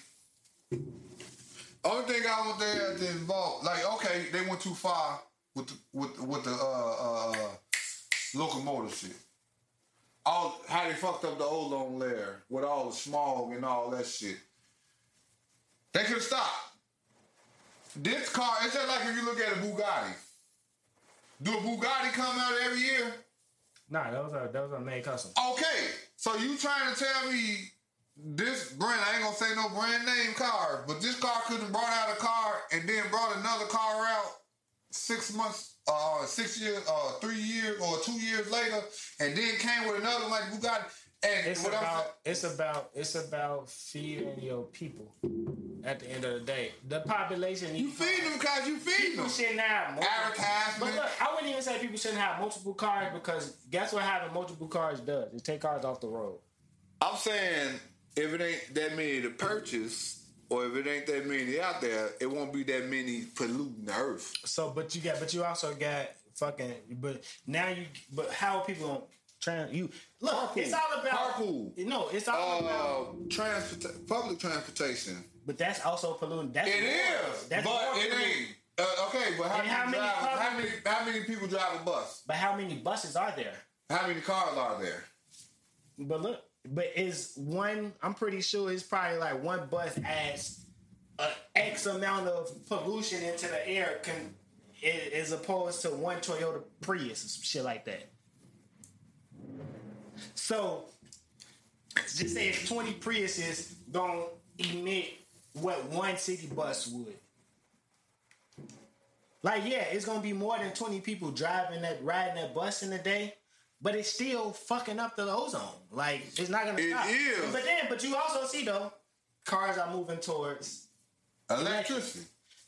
only thing I want there to involve, like, okay, they went too far with the, with with the uh, uh, uh, locomotive shit. All how they fucked up the old ozone layer with all the smog and all that shit. They could have stopped. This car, it's just like if you look at a Bugatti. Do a Bugatti come out every year? nah, those are those are made custom. Okay, so you trying to tell me this brand, I ain't gonna say no brand name car, but this car could have brought out a car and then brought another car out six months, uh, six years, uh, three years or two years later, and then came with another like Bugatti. And It's what I'm about saying, it's about it's about feeding your people. At the end of the day, the population you needs feed them because you feed People them. shouldn't have multiple Advertisement. But look, I wouldn't even say people shouldn't have multiple cars because guess what having multiple cars does? It take cars off the road. I'm saying if it ain't that many to purchase, or if it ain't that many out there, it won't be that many polluting the earth. So, but you got, but you also got fucking. But now you, but how are people trans? You look, Carpool. it's all about Carpool. No, it's all about. Uh, transport, public transportation. But that's also polluting. That's It more- is, That's but it polluting. ain't. Uh, okay, but how many, how many drive, public- how many how many people drive a bus? But how many buses are there? How many cars are there? But look, but is one? I'm pretty sure it's probably like one bus adds a X amount of pollution into the air, as opposed to one Toyota Prius or some shit like that. So, just say if 20 Priuses gonna emit what one city bus would. Like, yeah, it's gonna be more than 20 people driving that riding that bus in a day, but it's still fucking up the ozone. Like, it's not gonna It stop. is. But then, but you also see though, cars are moving towards Electricity.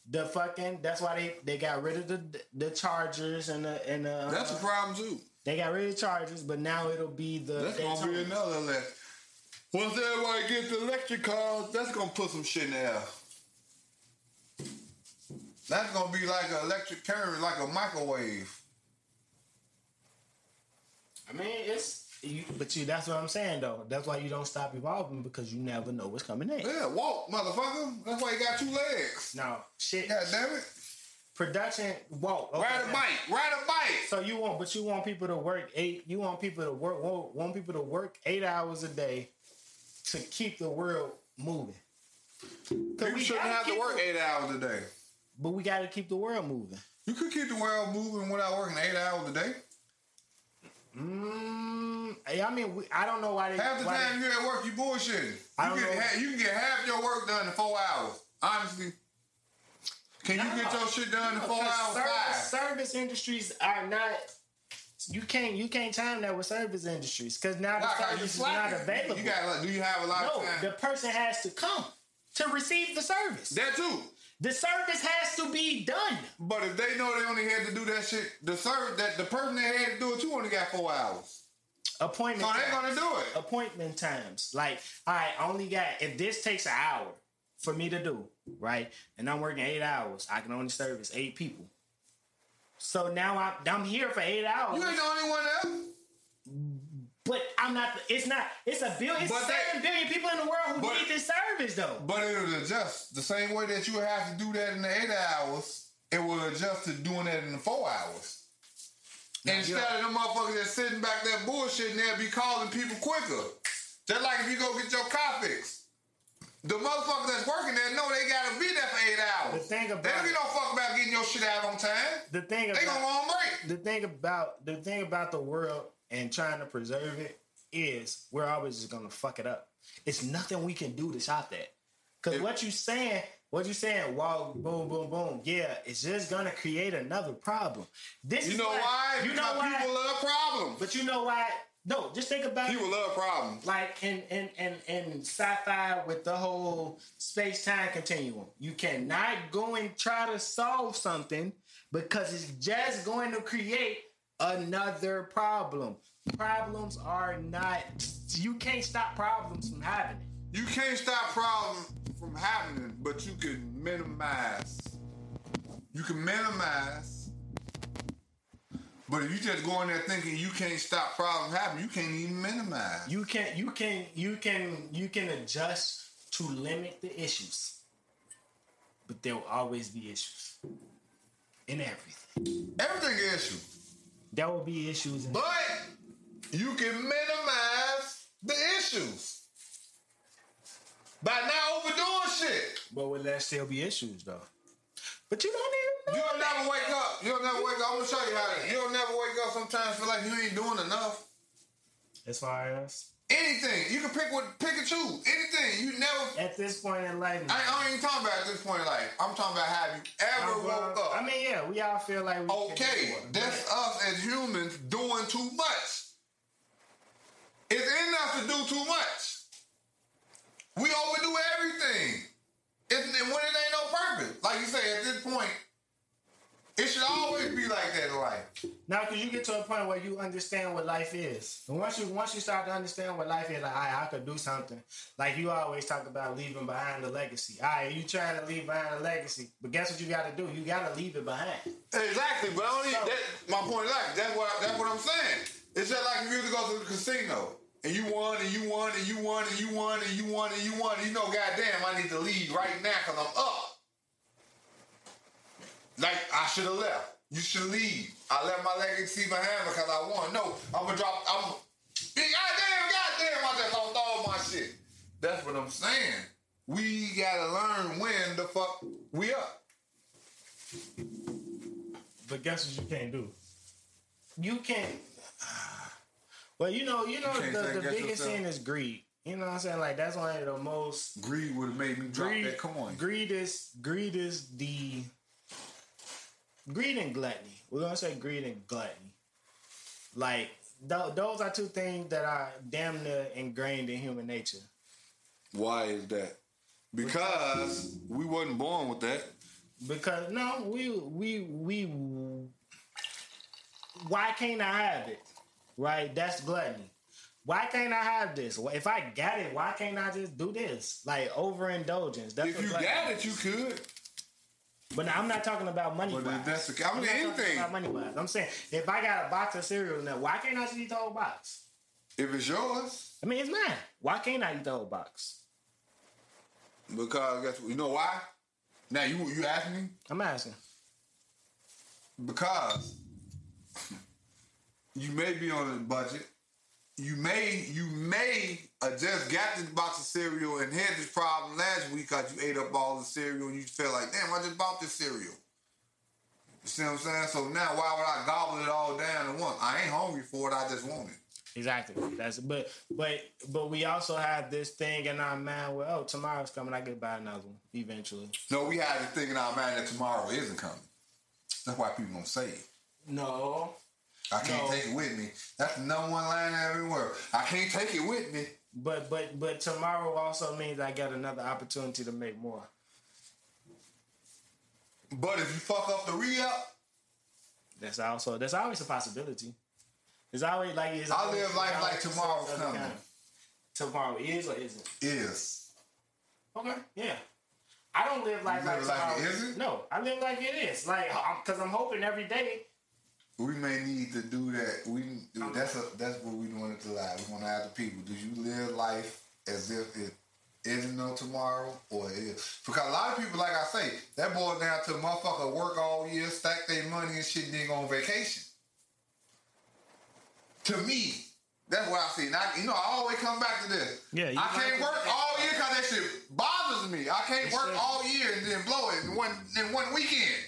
the fucking. That's why they they got rid of the the chargers and the and the. uh, That's a problem too. they got rid of chargers, but now it'll be the. That's gonna be another elect. Once everybody gets the electric cars, that's gonna put some shit in the air. That's gonna be like an electric current, like a microwave. I mean, it's. You, but you, that's what I'm saying though. That's why you don't stop evolving because you never know what's coming next. Yeah, walk, motherfucker. That's why you got two legs. No shit. God damn it. Production. walk. okay, Ride a bike. Ride a bike. So you want, but you want people to work eight. You want people to work. Want, want people to work eight hours a day to keep the world moving. People we shouldn't have to work eight hours a day. But we got to keep the world moving. You could keep the world moving without working eight hours a day. Mm, I mean, we, I don't know why they. Half the why they- time you're at work, you bullshitting. You know. ha- you can get half your work done in four hours. Honestly. Can you get your shit done in four hours? service, service industries are not. You can't you can't time that with service industries because now the Why? service is not available. You got. Do you have a lot no, of time? the person has to come to receive the service. that too. The service has to be done. But if they know they only had to do that shit, the service that the person that had to do it, you only got four hours. Appointment. So they times. gonna do it. appointment times. Like, all right, I only got if this takes an hour for me to do, right? And I'm working eight hours, I can only service eight people. So now I'm I'm here for eight hours, You ain't the only one else. But I'm not. It's not. It's a billion. It's But seven they- billion people in the world who but- need this service, though. But it would adjust the same way that you have to do that in the eight hours. It will adjust to doing that in the four hours. Instead of them motherfuckers that's sitting back there bullshitting, they'll be calling people quicker. Just like if you go get your car fixed. The motherfuckers that's working there know they gotta be there for eight hours. The thing they about don't give it- no fuck about getting your shit out on time. The thing They gonna go on break. the thing about the thing about the world and trying to preserve it is we're always just gonna fuck it up. It's nothing we can do to stop that. Cause If- what you saying, what you saying, wow, boom, boom, boom, yeah, it's just gonna create another problem. This You know why? You know why? people love problems. but you know why? No, just think about it. People it. love problems. Like in in in in sci-fi with the whole space-time continuum, you cannot go and try to solve something because it's just going to create another problem. Problems are not. You can't stop problems from happening. You can't stop problems from happening, but you can minimize. You can minimize. But if you just go in there thinking you can't stop problems happening, you can't even minimize. You can you can you can you can adjust to limit the issues, but there will always be issues in everything. Everything is issue. There will be issues. In But you can minimize the issues by not overdoing shit. But will there still be issues though? But you don't even know. You'll never wake up. You'll never wake up. I'm gonna show you how to. You'll never wake up sometimes feel like you ain't doing enough. As far as Anything. You can pick what pick and choose. Anything. You never at this point in life, I, I ain't even talking about at this point in life. I'm talking about have you ever I'm, woke uh, up? I mean, yeah, we all feel like we okay, that's but- us as humans doing too much. It's in us to do too much. We overdo everything. It's, and when it ain't no purpose. Like you say, at this point, it should always be like that in life. Now, because you get to a point where you understand what life is, and once you once you start to understand what life is, like, I, I could do something. Like you always talk about leaving behind a legacy. All right, you trying to leave behind a legacy, but guess what you got to do? You got to leave it behind. Exactly, but I So- that. My point is like that's what that's what I'm saying. It's just like if you used to go to the casino and you won and you won and you won and you won and you won and you won. And you know, goddamn, I need to leave right now because I'm up. Like I should have left. You should leave. I left my legacy behind because I won. No, I'm gonna drop. I'm. Goddamn, goddamn, I just lost all my shit. That's what I'm saying. We gotta learn when the fuck we up. But guess what you can't do? You can't. Well, you know, you know, can't the, the biggest yourself. thing is greed. You know what I'm saying? Like that's one of the most Greed would have made me drop greed. that coin. Greed is greed is the greed and gluttony. We're gonna say greed and gluttony. Like th- those are two things that are damn near ingrained in human nature. Why is that? Because we wasn't born with that. Because no, we we we why can't I have it? Right? That's gluttony. Why can't I have this? If I got it, why can't I just do this? Like overindulgence. That's If you got is. it, you could. But I'm not talking about money But wise. that's the- I mean, I'm not talking anything. about money wise. I'm saying if I got a box of cereal now, why can't I just eat the whole box? If it's yours, I mean, it's mine. Why can't I eat the whole box? because guess what? You know why? Now you you asking me I'm asking. because you may be on a budget. You may you may just got this box of cereal and had this problem last week because you ate up all the cereal and you felt like, damn, I just bought this cereal. You see what I'm saying? So now why would I gobble it all down at once? I ain't hungry for it. I just want it. Exactly. That's but but but we also have this thing in our mind where oh tomorrow's coming, I get buy another one eventually. No, we have this thing in our mind that tomorrow isn't coming. That's why people don't say it. No. I can't No. take it with me. That's the number one line everywhere. I can't take it with me. But but but tomorrow also means I got another opportunity to make more. But if you fuck up the re-up, That's also that's always a possibility. It's always like it's I always- live life like tomorrow's coming. kind of- Tomorrow is or isn't? is. Okay, yeah. I don't live life You like live like it tomorrow. isn't? No, I live like it is. Like, because I'm hoping every day. We may need to do that. We oh. that's a, that's what we want it to lie. We want to ask the people: Do you live life as if it isn't no tomorrow, or it is? Because a lot of people, like I say, that boils down to motherfucker work all year, stack their money and shit, then go on vacation. To me, that's what I see. And I, you know, I always come back to this. Yeah, you I can't work all year because that shit bothers me. I can't work all year and then blow it in one in one weekend.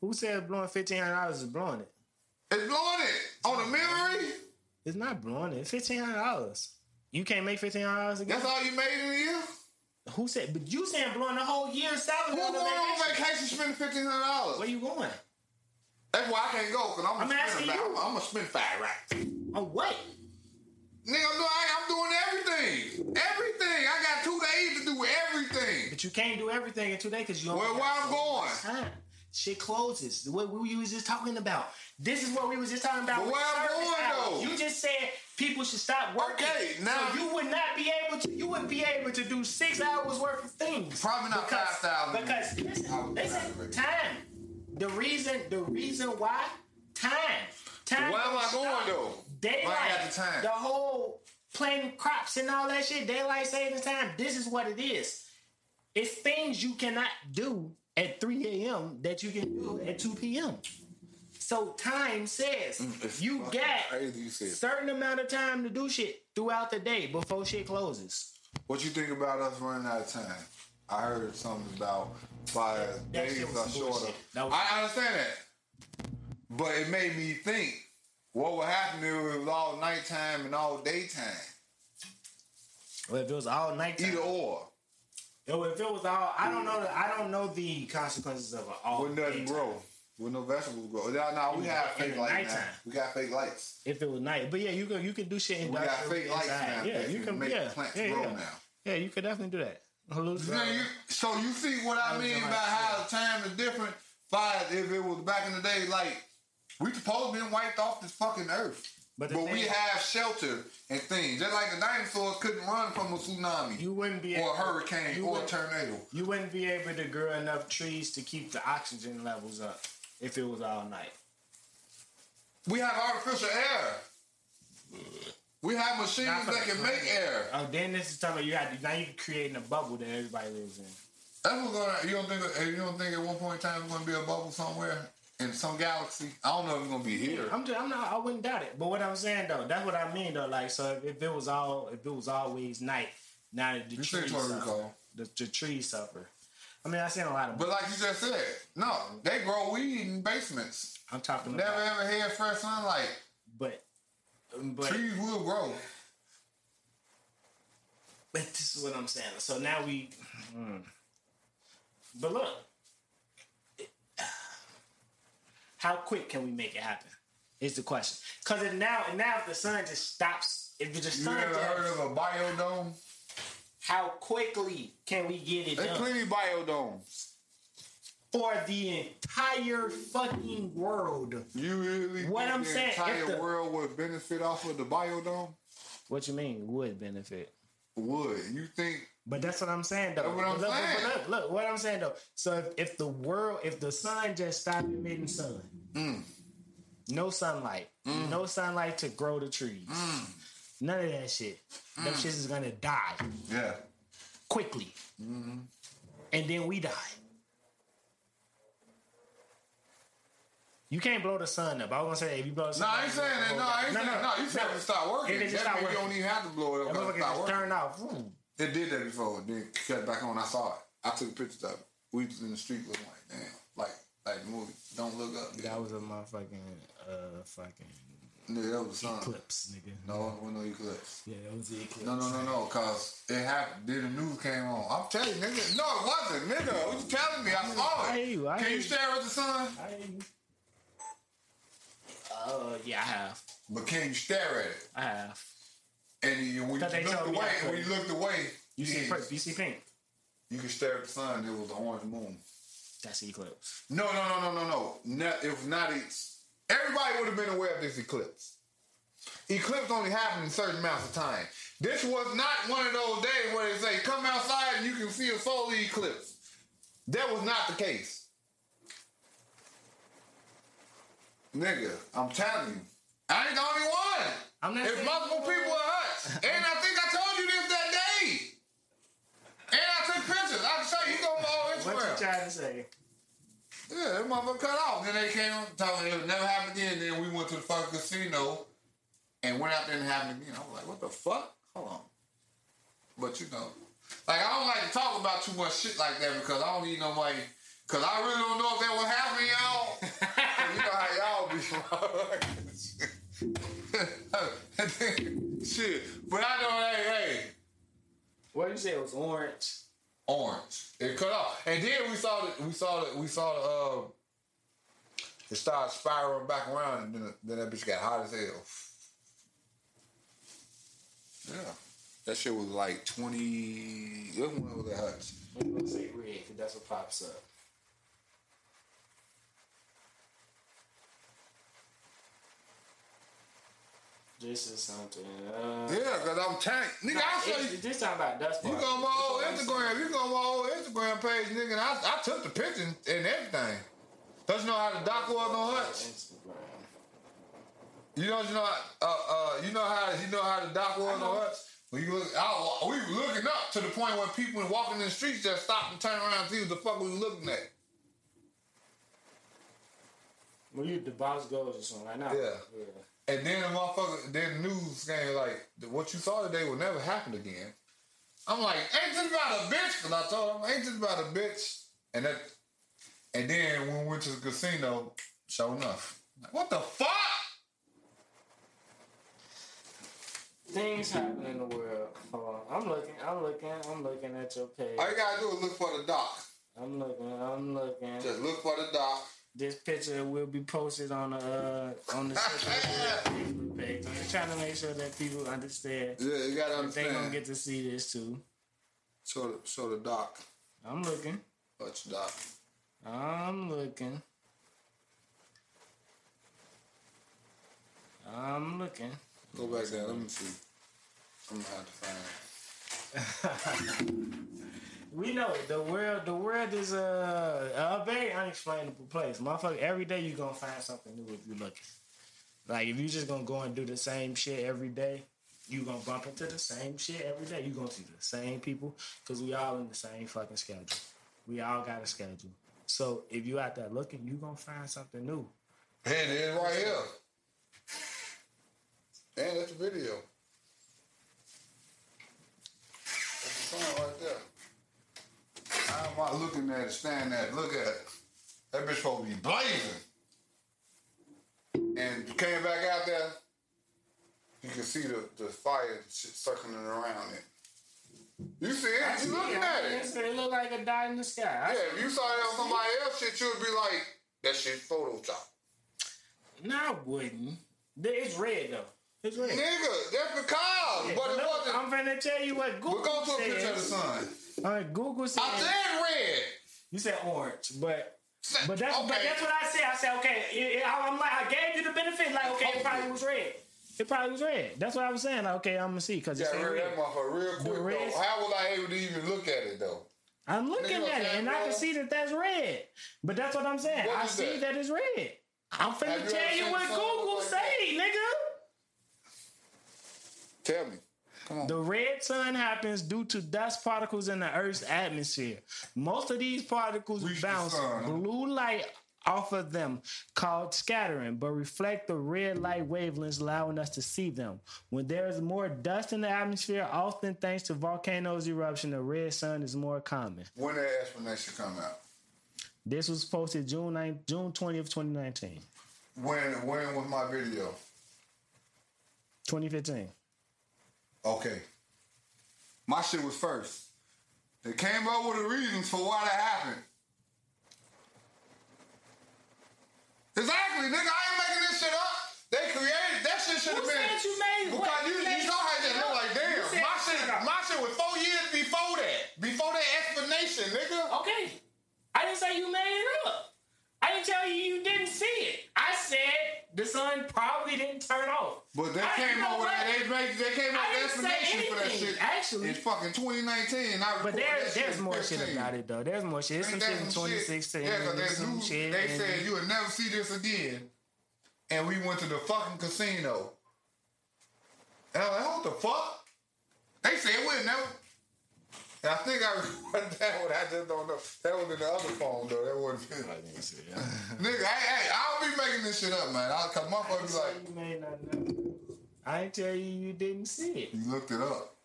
Who said blowing fifteen hundred dollars is blowing it? It's blowing it on a memory. It's not blowing it. Fifteen hundred dollars. You can't make fifteen hundred dollars again. That's all you made in a year. Who said? But you saying blowing the whole year's salary Who on going on vacation? spending fifteen hundred dollars? Where you going? That's why I can't go because I'm, I'm gonna spend. I'm, I'm gonna spend five racks. On what? Nigga, I'm doing, I'm doing everything. Everything. I got two days to do everything. But you can't do everything in two days because you. Well, where I'm going? Time. Shit closes. What we was just talking about. This is what we was just talking about. But where I'm going, though? You just said people should stop working. Okay, now- so you would not be able to. You would be able to do six hours worth of things. Probably not because, 5,000. Because listen, listen, time. The reason, the reason why, time. Time. Where am I don't going, stop. though? Daylight. Got the time? The whole planting crops and all that shit. Daylight saving time. This is what it is. It's things you cannot do at 3 a.m. that you can do at 2 p.m. So time says Mm, you got certain amount of time to do shit throughout the day before shit closes. What you think about us running out of time? I heard something about five That days or some shorter. I understand that, but it made me think: what would happen if it was all nighttime and all daytime? Well, if it was all night Either or. If it was all, I don't know. The, I don't know the consequences of an all. Would nothing grow? Would no vegetables grow? Now, now we have fake lights now. We got fake lights. If it was night, but yeah, you could you could do shit in We got fake lights now Yeah, you can can make yeah, plants yeah, grow yeah. now. Yeah, you could definitely do that. Now you, so you see what I was mean about how time is different? Five, if it was back in the day, like we supposed to been wiped off this fucking earth. But But, we have shelter and things. Just like the dinosaurs couldn't run from a tsunami You wouldn't be or a hurricane or a tornado. You wouldn't be able to grow enough trees to keep the oxygen levels up if it was all night. We have artificial air. We have machines that can make air. Oh, then this is talking about you have to now you're creating a bubble that everybody lives in. That's what's gonna. You don't think? You don't think at one point in time it's gonna be a bubble somewhere in some galaxy? I don't know if it's gonna be here. I'm just, I'm not I wouldn't doubt it. But what I'm saying though, that's what I mean though. Like so if, it was all if it was always night, now the You trees suffer. The, the trees suffer. I mean I seen a lot of But like you just said, no, they grow weed in basements. I'm talking about Never about ever had fresh sunlight. but but Trees will grow. But this is what I'm saying. So now we. mm. But look, it- how quick can we make it happen? Is the question. Because if now, if now if the sun just stops, if the sun You ever just, heard of a biodome? how quickly can we get it There's done plenty of biodomes. for the entire fucking world? You really What think I'm the saying, entire the- world would benefit off of the biodome? What you mean would benefit? Would. You think But that's what I'm saying though. What I'm look, saying. Look, look, what I'm saying though. So if, if the world, if the sun just stopped emitting sun, Mm. no sunlight, no sunlight to grow the trees, Mm. none of that shit. Them shits is gonna die Yeah. quickly, Mm-hmm. and then we die. You can't blow the sun up. I was gonna say if you blow the sun No, up, I ain't saying that. No, I ain't no, saying no, no. You said no. it start working. It just That stop means you don't even have to blow it up. That because it motherfucker start just working. turned off. Vroom. It did that before. Then cut back on. I saw it. I took pictures of it. We was in the street looking like, damn, like like the movie. Don't look up. Nigga. That was a motherfucking uh fucking Nigga, that was sun. eclipse, nigga. No, it wasn't no eclipse. Yeah, that was the eclipse. No, no, no, no, cause it happened. Then the news came on. I'm telling you, nigga. No, it wasn't, nigga. What you telling me? I saw I it. hear you, I Can you you. stare at the sun? I, uh, yeah, I have. But can you stare at it? I have. And you, when you looked away, when you looked away, You see purple, you see pink. you can stare at the sun. It was the orange moon. That's eclipse. No, no, no, no, no, no. no it was not. e- Everybody would have been aware of this eclipse. Eclipse only happened in certain amounts of time. This was not one of those days where they say, come outside and you can see a solar eclipse. That was not the case. Nigga, I'm telling you. I ain't the only one. I'm not saying- multiple people at Huts. and I think I told you this that day. And I took pictures. I can show you. You go on my Instagram. What you trying to say? Yeah, that motherfucker cut off. Then they came me it would never happen again. Then we went to the fucking casino and went out there and happened again. I was like, what the fuck? Hold on. But you know, like I don't like to talk about too much shit like that because I don't need nobody. Cause I really don't know if that was happen, y'all. [laughs] you know how y'all be. [laughs] [laughs] [laughs] shit. But I know, hey, hey, What you say it was orange? orange. It cut off, and then we saw the we saw the we saw the uh, it started spiraling back around, and then, then that bitch got hot as hell. Yeah, that shit was like twenty. What one was that hot? I'm gonna say red because that's what pops up. This is something. Uh, Yeah, cause I'm tank, nigga. I show you. This talking about dust You go on my old That's what I'm Instagram. You go on my old Instagram page, nigga. And I, I took the picture and everything. Don't you know how the doc was on. Hutch? Instagram. You know, you know, uh, uh, you know how you know how the doc was on Hutch. You look, I, we were looking up to the point where people walking in the streets just stopped and turned around and see what the fuck we looking at. When you the boss goes or something like that. Yeah. yeah. And then the motherfucker, then the news came like, what you saw today will never happen again. I'm like, ain't this about a bitch? Cause I told him, ain't this about a bitch? And that, and then when we went to the casino, sure enough, like, what the fuck? Things happen in the world. Hold on. I'm looking. I'm looking. I'm looking at your page. All you gotta do is look for the doc. I'm looking. I'm looking. Just look for the doc. This picture will be posted on the uh, on the Facebook page. I'm just trying to make sure that people understand. Yeah, you gotta They gonna get to see this too. Show the, show the doc. I'm looking. What's the doc. I'm looking. I'm looking. Go back there. Let me see. I'm gonna have to find. [laughs] We know the world. The world is a, a very unexplainable place. Motherfucker, every day you gonna find something new if you looking. Like if you just gonna go and do the same shit every day, you gonna bump into the same shit every day. You gonna see the same people because we all in the same fucking schedule. We all got a schedule. So if you out there looking, you gonna find something new. And it is right here. And that's the video. That's the song right there. How am I looking at it, standing at it? Look at it. That bitch supposed to be blazing. And you came back out there, you can see the, the fire shit circling around it. You see it? You looking at it. It look like a dot in the sky. I- Yeah, if you saw it on somebody else shit, you would be like, that shit Photoshop. No, I wouldn't. It's red though. It's red. Nigga, that's the because, Yeah, but it look, wasn't. I'm finna tell you what Google We'll go to a says. picture of the sun. All right, Google said I said red. you said orange, but but that's but that's what I said. I said okay. It, it- I'm like I gave you the benefit. Like okay, it probably was red. It probably was red. That's what I was saying. Like, okay, I'm gonna see because Yeah, it's red. that motherfucker real quick red- though. How was I able to even look at it though? I'm looking Nigga, at it okay, and I can see that that's red. But that's what I'm saying. What I see that? that it's red. I'm finna tell you what Google like say, nigga. Tell me. The red sun happens due to dust particles in the Earth's atmosphere. Most of these particles Reach the bounce sun, huh? blue light off of them, called scattering, but reflect the red light wavelengths, allowing us to see them. When there is more dust in the atmosphere, often thanks to volcanoes eruption, the red sun is more common. When that explanation come out? This was posted June 9, June 20th, 2019. When when was my video? 2015. Okay. My shit was first. They came up with the reasons for why that happened. Exactly, nigga. I ain't making this shit up. They created that shit should have been. said you made- because you, You saw how just look like damn. My shit, my shit was four years before that. Before that explanation, nigga. Okay. I didn't say you made it up. I didn't tell you you didn't see it. I said the sun probably didn't turn off. But they I- came you know up with that. They, made, they came up I with didn't explanation for that shit. actually. it's fucking 2019. I But there, that there's in more shit about it though. There's more shit. There's some shit in some 2016. Yeah, because there's they, some shit. they said you would never see this again. And we went to the fucking casino. And I was like, what the fuck? They said we'll never. And I think I recorded [laughs] that one. I just don't know. That was in the other phone, though. That wasn't. I didn't [laughs] Nigga, hey, hey, I don't be making this shit up, man. I, Cause motherfuckers be like, you may not know. I didn't tell you you didn't see it. you looked it up.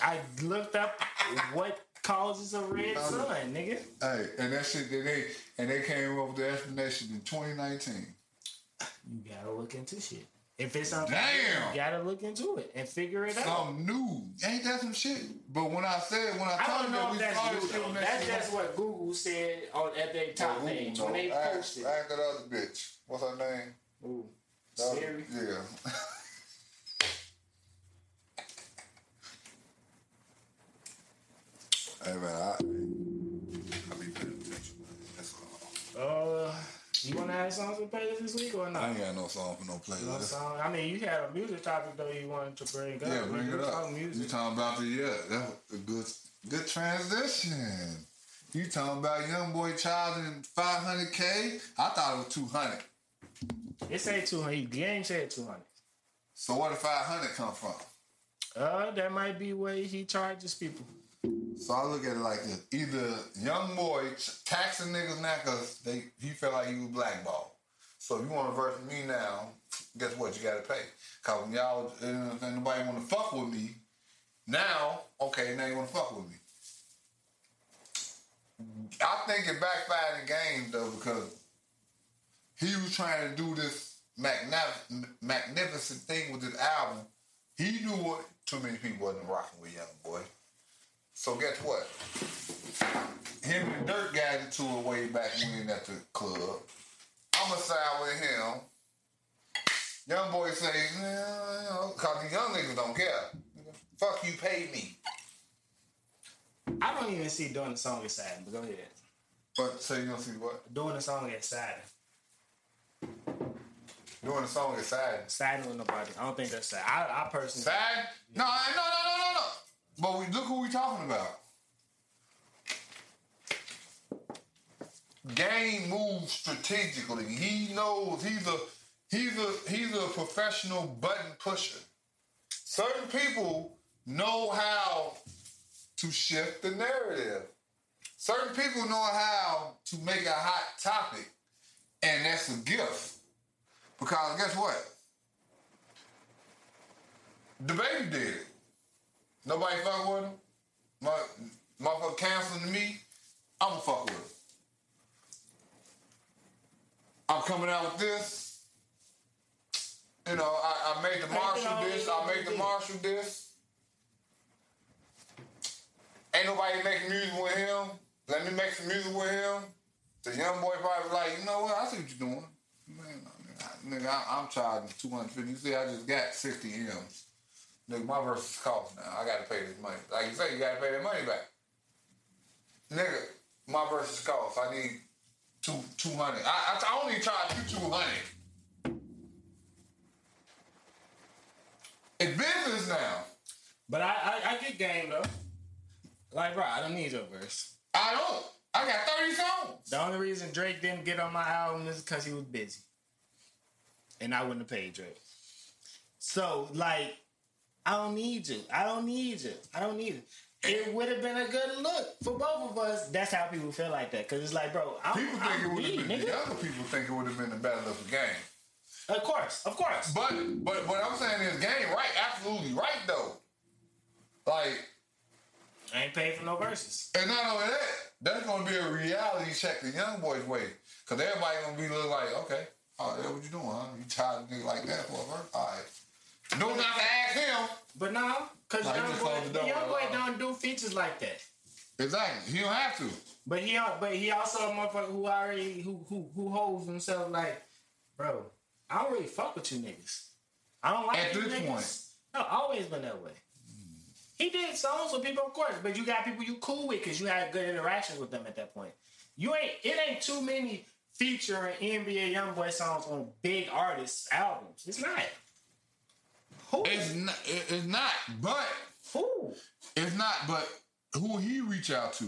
I looked up what causes a red sun, nigga. Hey, and that shit, that they and they came up with the explanation in 2019. You gotta look into shit. If it's something, Damn. you gotta look into it and figure it out. Something new. Ain't that some shit? But when I said, when I I told you that know we if that's started shooting that That's just what Google said on at their top Ooh, page no. when they Ask- posted. Ask that other bitch. What's her name? Ooh, other- Siri. Yeah. [laughs] hey man, I, I be paying attention, man. That's all. Uh, you wanna have songs with playlist this week or not? I ain't got no song for no playlist. No song. I mean, you had a music topic though you wanted to bring up. Yeah, bring do it up. talk You Music. talking about the yeah? That's a good good transition. You talking about young boy child in 500k? I thought it was 200. It say two hundred. Game said two hundred. So where did 500 come from? Uh, that might be where he charges people. So I look at it like this: either young boy taxing niggas now because they he felt like he was blackballed. So if you want to verse me now, guess what? You got to pay. Cause when y'all nobody want to fuck with me, now okay, now you want to fuck with me. I think it backfired in game though because he was trying to do this magnific- magnificent thing with his album. He knew what too many people wasn't rocking with Young Boy. So guess what? Him and Dirt got into it way back when at the club. I'ma side with him. Young boy say, nah, cause the young niggas don't care. Fuck you, pay me. I don't even see doing the song as sad, but go ahead. But so you gonna see what? Doing the song as sad. Doing the song is sad. Siding with nobody. I don't think that's sad. I, I personally. Sad? No, no, no, no, no, no. But we look who we talking about. Game moves strategically. He knows he's a he's a he's a professional button pusher. Certain people know how to shift the narrative. Certain people know how to make a hot topic, and that's a gift. Because guess what? The baby did it. Nobody fuck with him. My motherfucker canceling to me. I'ma fuck with him. I'm coming out with this. You know, I, I made the Marshall this. I made the Marshall this. Ain't nobody making music with him. Let me make some music with him. The young boy probably was like, you know what? I see what you're doing. Man, nigga, I, I'm charging 250. You see, I just got 60 M's. Nigga, my verse is cost now. I gotta pay this money. Like you say, you gotta pay that money back. Nigga, my verse is cost. I need two two hundred. I, I I only charge you two hundred. It's business now. But I, I, I get game though. Like, bro, I don't need your verse. I don't. I got thirty songs. The only reason Drake didn't get on my album is because he was busy. And I wouldn't have paid Drake. So, like, I don't need you. I don't need you. I don't need it. It would have been a good look for both of us. That's how people feel like that. Because it's like, bro, I'm, People think I'm it would have been. nigga. The other people think it would have been the battle of the game. Of course, of course. But but what I'm saying is game right, absolutely right though. Like, I ain't paid for no verses. and not only that, that's gonna be a reality check the young boys way. Cause everybody gonna be looking like, okay, oh, that's what you doing, huh? You tired of nigga like that for a verse? All right. Do not to ask him. But no, because Nah, young boy, the the young boy don't do features like that. Exactly. He don't have to. But he, but he also a motherfucker who already who who who holds himself like, bro. I don't really fuck with you niggas. I don't like At this niggas. point. No, always been that way. He did songs with people, of course, but you got people you cool with because you had good interactions with them at that point. You ain't. It ain't too many featuring NBA YoungBoy songs on big artists albums. It's not. Who? It's not. It's not. But Who? it's not. But who he reach out to?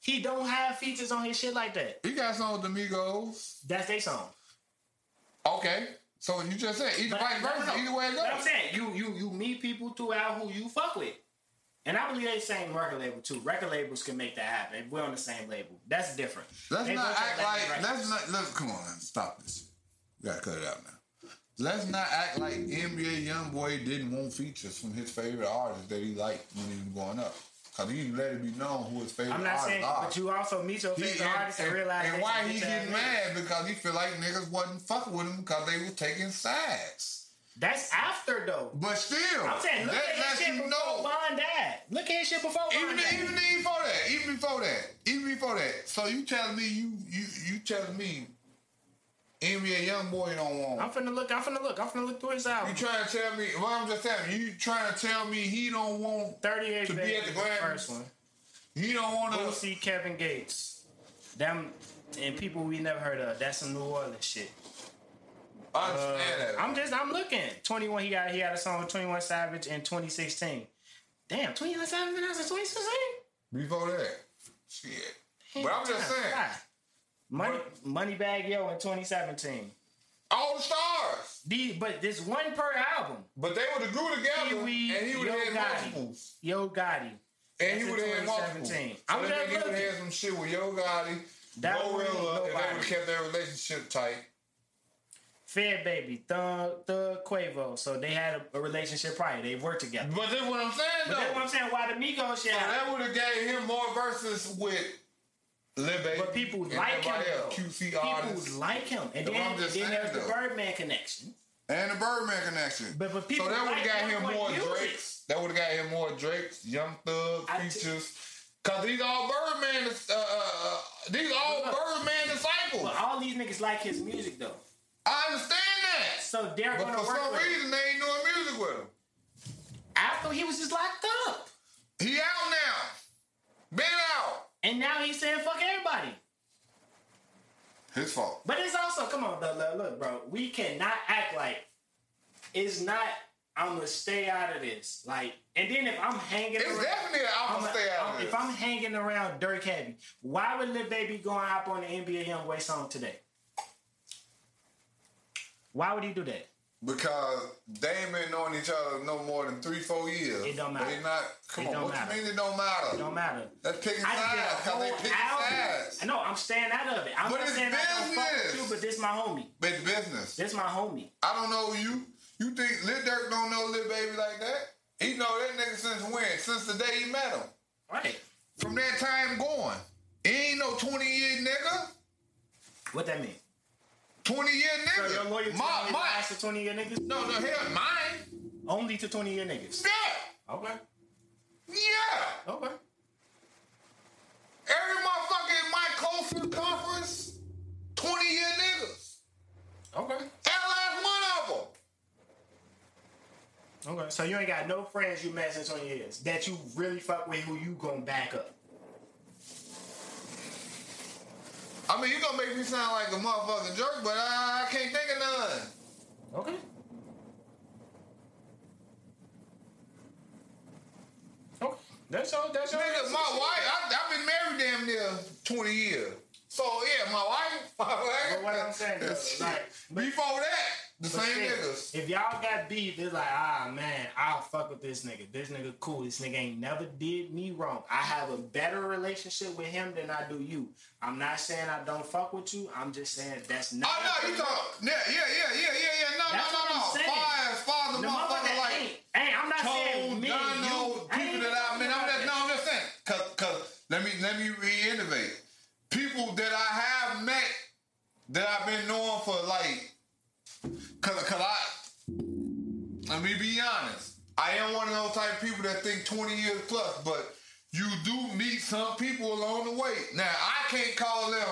He don't have features on his shit like that. He got some with the Migos. That's their song. Okay. So you just said either vice versa, no. either way it But I'm goes. saying you you you meet people throughout who you fuck with. And I believe they same record label too. Record labels can make that happen. We're on the same label. That's different. Let's They not act like. Let's not. Let's come on. Stop this. We gotta cut it out now. Let's not act like NBA YoungBoy didn't want features from his favorite artists that he liked when he was growing up. Cause he let it be known who his favorite I'm not artists saying, are. but you also meet your He- favorite and, artists and, and- realize and why he getting mad because he feel like niggas wasn't fucking with him because they was taking sides. That's after though. But still, I'm saying, look that at his shit before know. Von died. Look at his shit before Von Even died. even before that, even before that, even before that. So you telling me you you you telling me NBA young boy don't want? I'm finna look. I'm finna look. I'm finna look through his album. You trying to tell me? Well, I'm just telling you. You trying to tell me he don't want? 38 to be at the Grammys? first one. He don't want to. see Kevin Gates. Them and people we never heard of. That's some New Orleans shit. I understand that. I'm just I'm looking. 21 he got he had a song with 21 Savage in 2016. Damn, 21 Savage been out since 2016? before that, shit. But I'm just saying. Money Moneybagg Yo in 2017. all the stars. The, but this one per album. But they would have grew together, Pee-wee, and he would have had Gotti. multiples. Yo Gotti. And he would in have had multiple. 2017. So I'm that just nigga would have had some shit with Yo Gotti, That wouldn't if they would have kept their relationship tight. Fair Baby, Thug, Thug Quavo. So they had a, a relationship prior. They worked together. But that's what I'm saying, But though. that's what I'm saying. Why the Migos shit So that would have gave him more verses with Lil Baby. But people like him. else. QC People artists. like him. And then, I'm then there's the. Birdman connection. And the Birdman connection. But- but people so that would like have got him more music. Drakes. That would have got him more Drakes, Young Thug features. Cause these all Birdman, uh, uh, these all Look. Birdman disciples. But all these niggas like his music though. I understand that. So they're But gonna for work some with him. reason, they ain't doing music with him. After he was just locked up. He out now. Been out. And now he's saying fuck everybody. His fault. But it's also, come on, look, look, look, bro. We cannot act like it's not. I'm gonna stay out of this. Like, and then if I'm hanging, It's around, definitely I'm gonna stay out I'm- of this. If I'm hanging around Durk Heavy, why would Lil Baby go and hop on the NBA Youngboy song today? Why would he do that? Because they ain't been knowing each other no more than three, four years. It don't matter. They not. Come It on, don't what matter. you mean it don't matter? It don't matter. That's picking I just did a sides because they picking album. sides. I know I'm staying out of it. I'm But not it's saying I don't fuck with business. you, but this my homie. But it's business. This my homie. I don't know you. You think Lil Durk don't know Lil Baby like that? He know that nigga since when? Since the day he met him. Right. From that time going. He ain't no 20 year nigga. What that mean? 20 year So your loyalty my, my, to 20 year niggas? no, no, hell, mine. Only to 20 year niggas. Yeah. Okay. Yeah. Okay. Every motherfucker in my close conference, 20 year niggas. Okay. That last one of them. Okay. So you ain't got no friends you met since 20 years that you really fuck with who you gonna back up. I mean, you're gonna make me sound like a motherfucking jerk, but I, I can't think of none. Okay. Okay. That's all. That's all. Nigga, my wife, I, I've been married damn near 20 years. So, yeah, my wife, my wife. But what I'm saying is, like, Before that, the But same still, niggas. If y'all got beef, it's like, ah man, I'll fuck with this nigga. This nigga cool. This nigga ain't never did me wrong. I have a better relationship with him than I do you. I'm not saying I don't fuck with you. I'm just saying that's not. Oh, no, you talk. Yeah, yeah, yeah, yeah, yeah, yeah. No, That's no, no, no. saying. Far as the The motherfucker like. ain't. Hey, I'm not saying Toe, me, Dono, you. I people ain't that I mean, I'm just, no, I'm just saying, cause, cause let me let me reiterate. People that I have met that I've been knowing for like, cause, cause I, let me be honest, I am one of those type of people that think 20 years plus, but you do meet some people along the way. Now I can't call them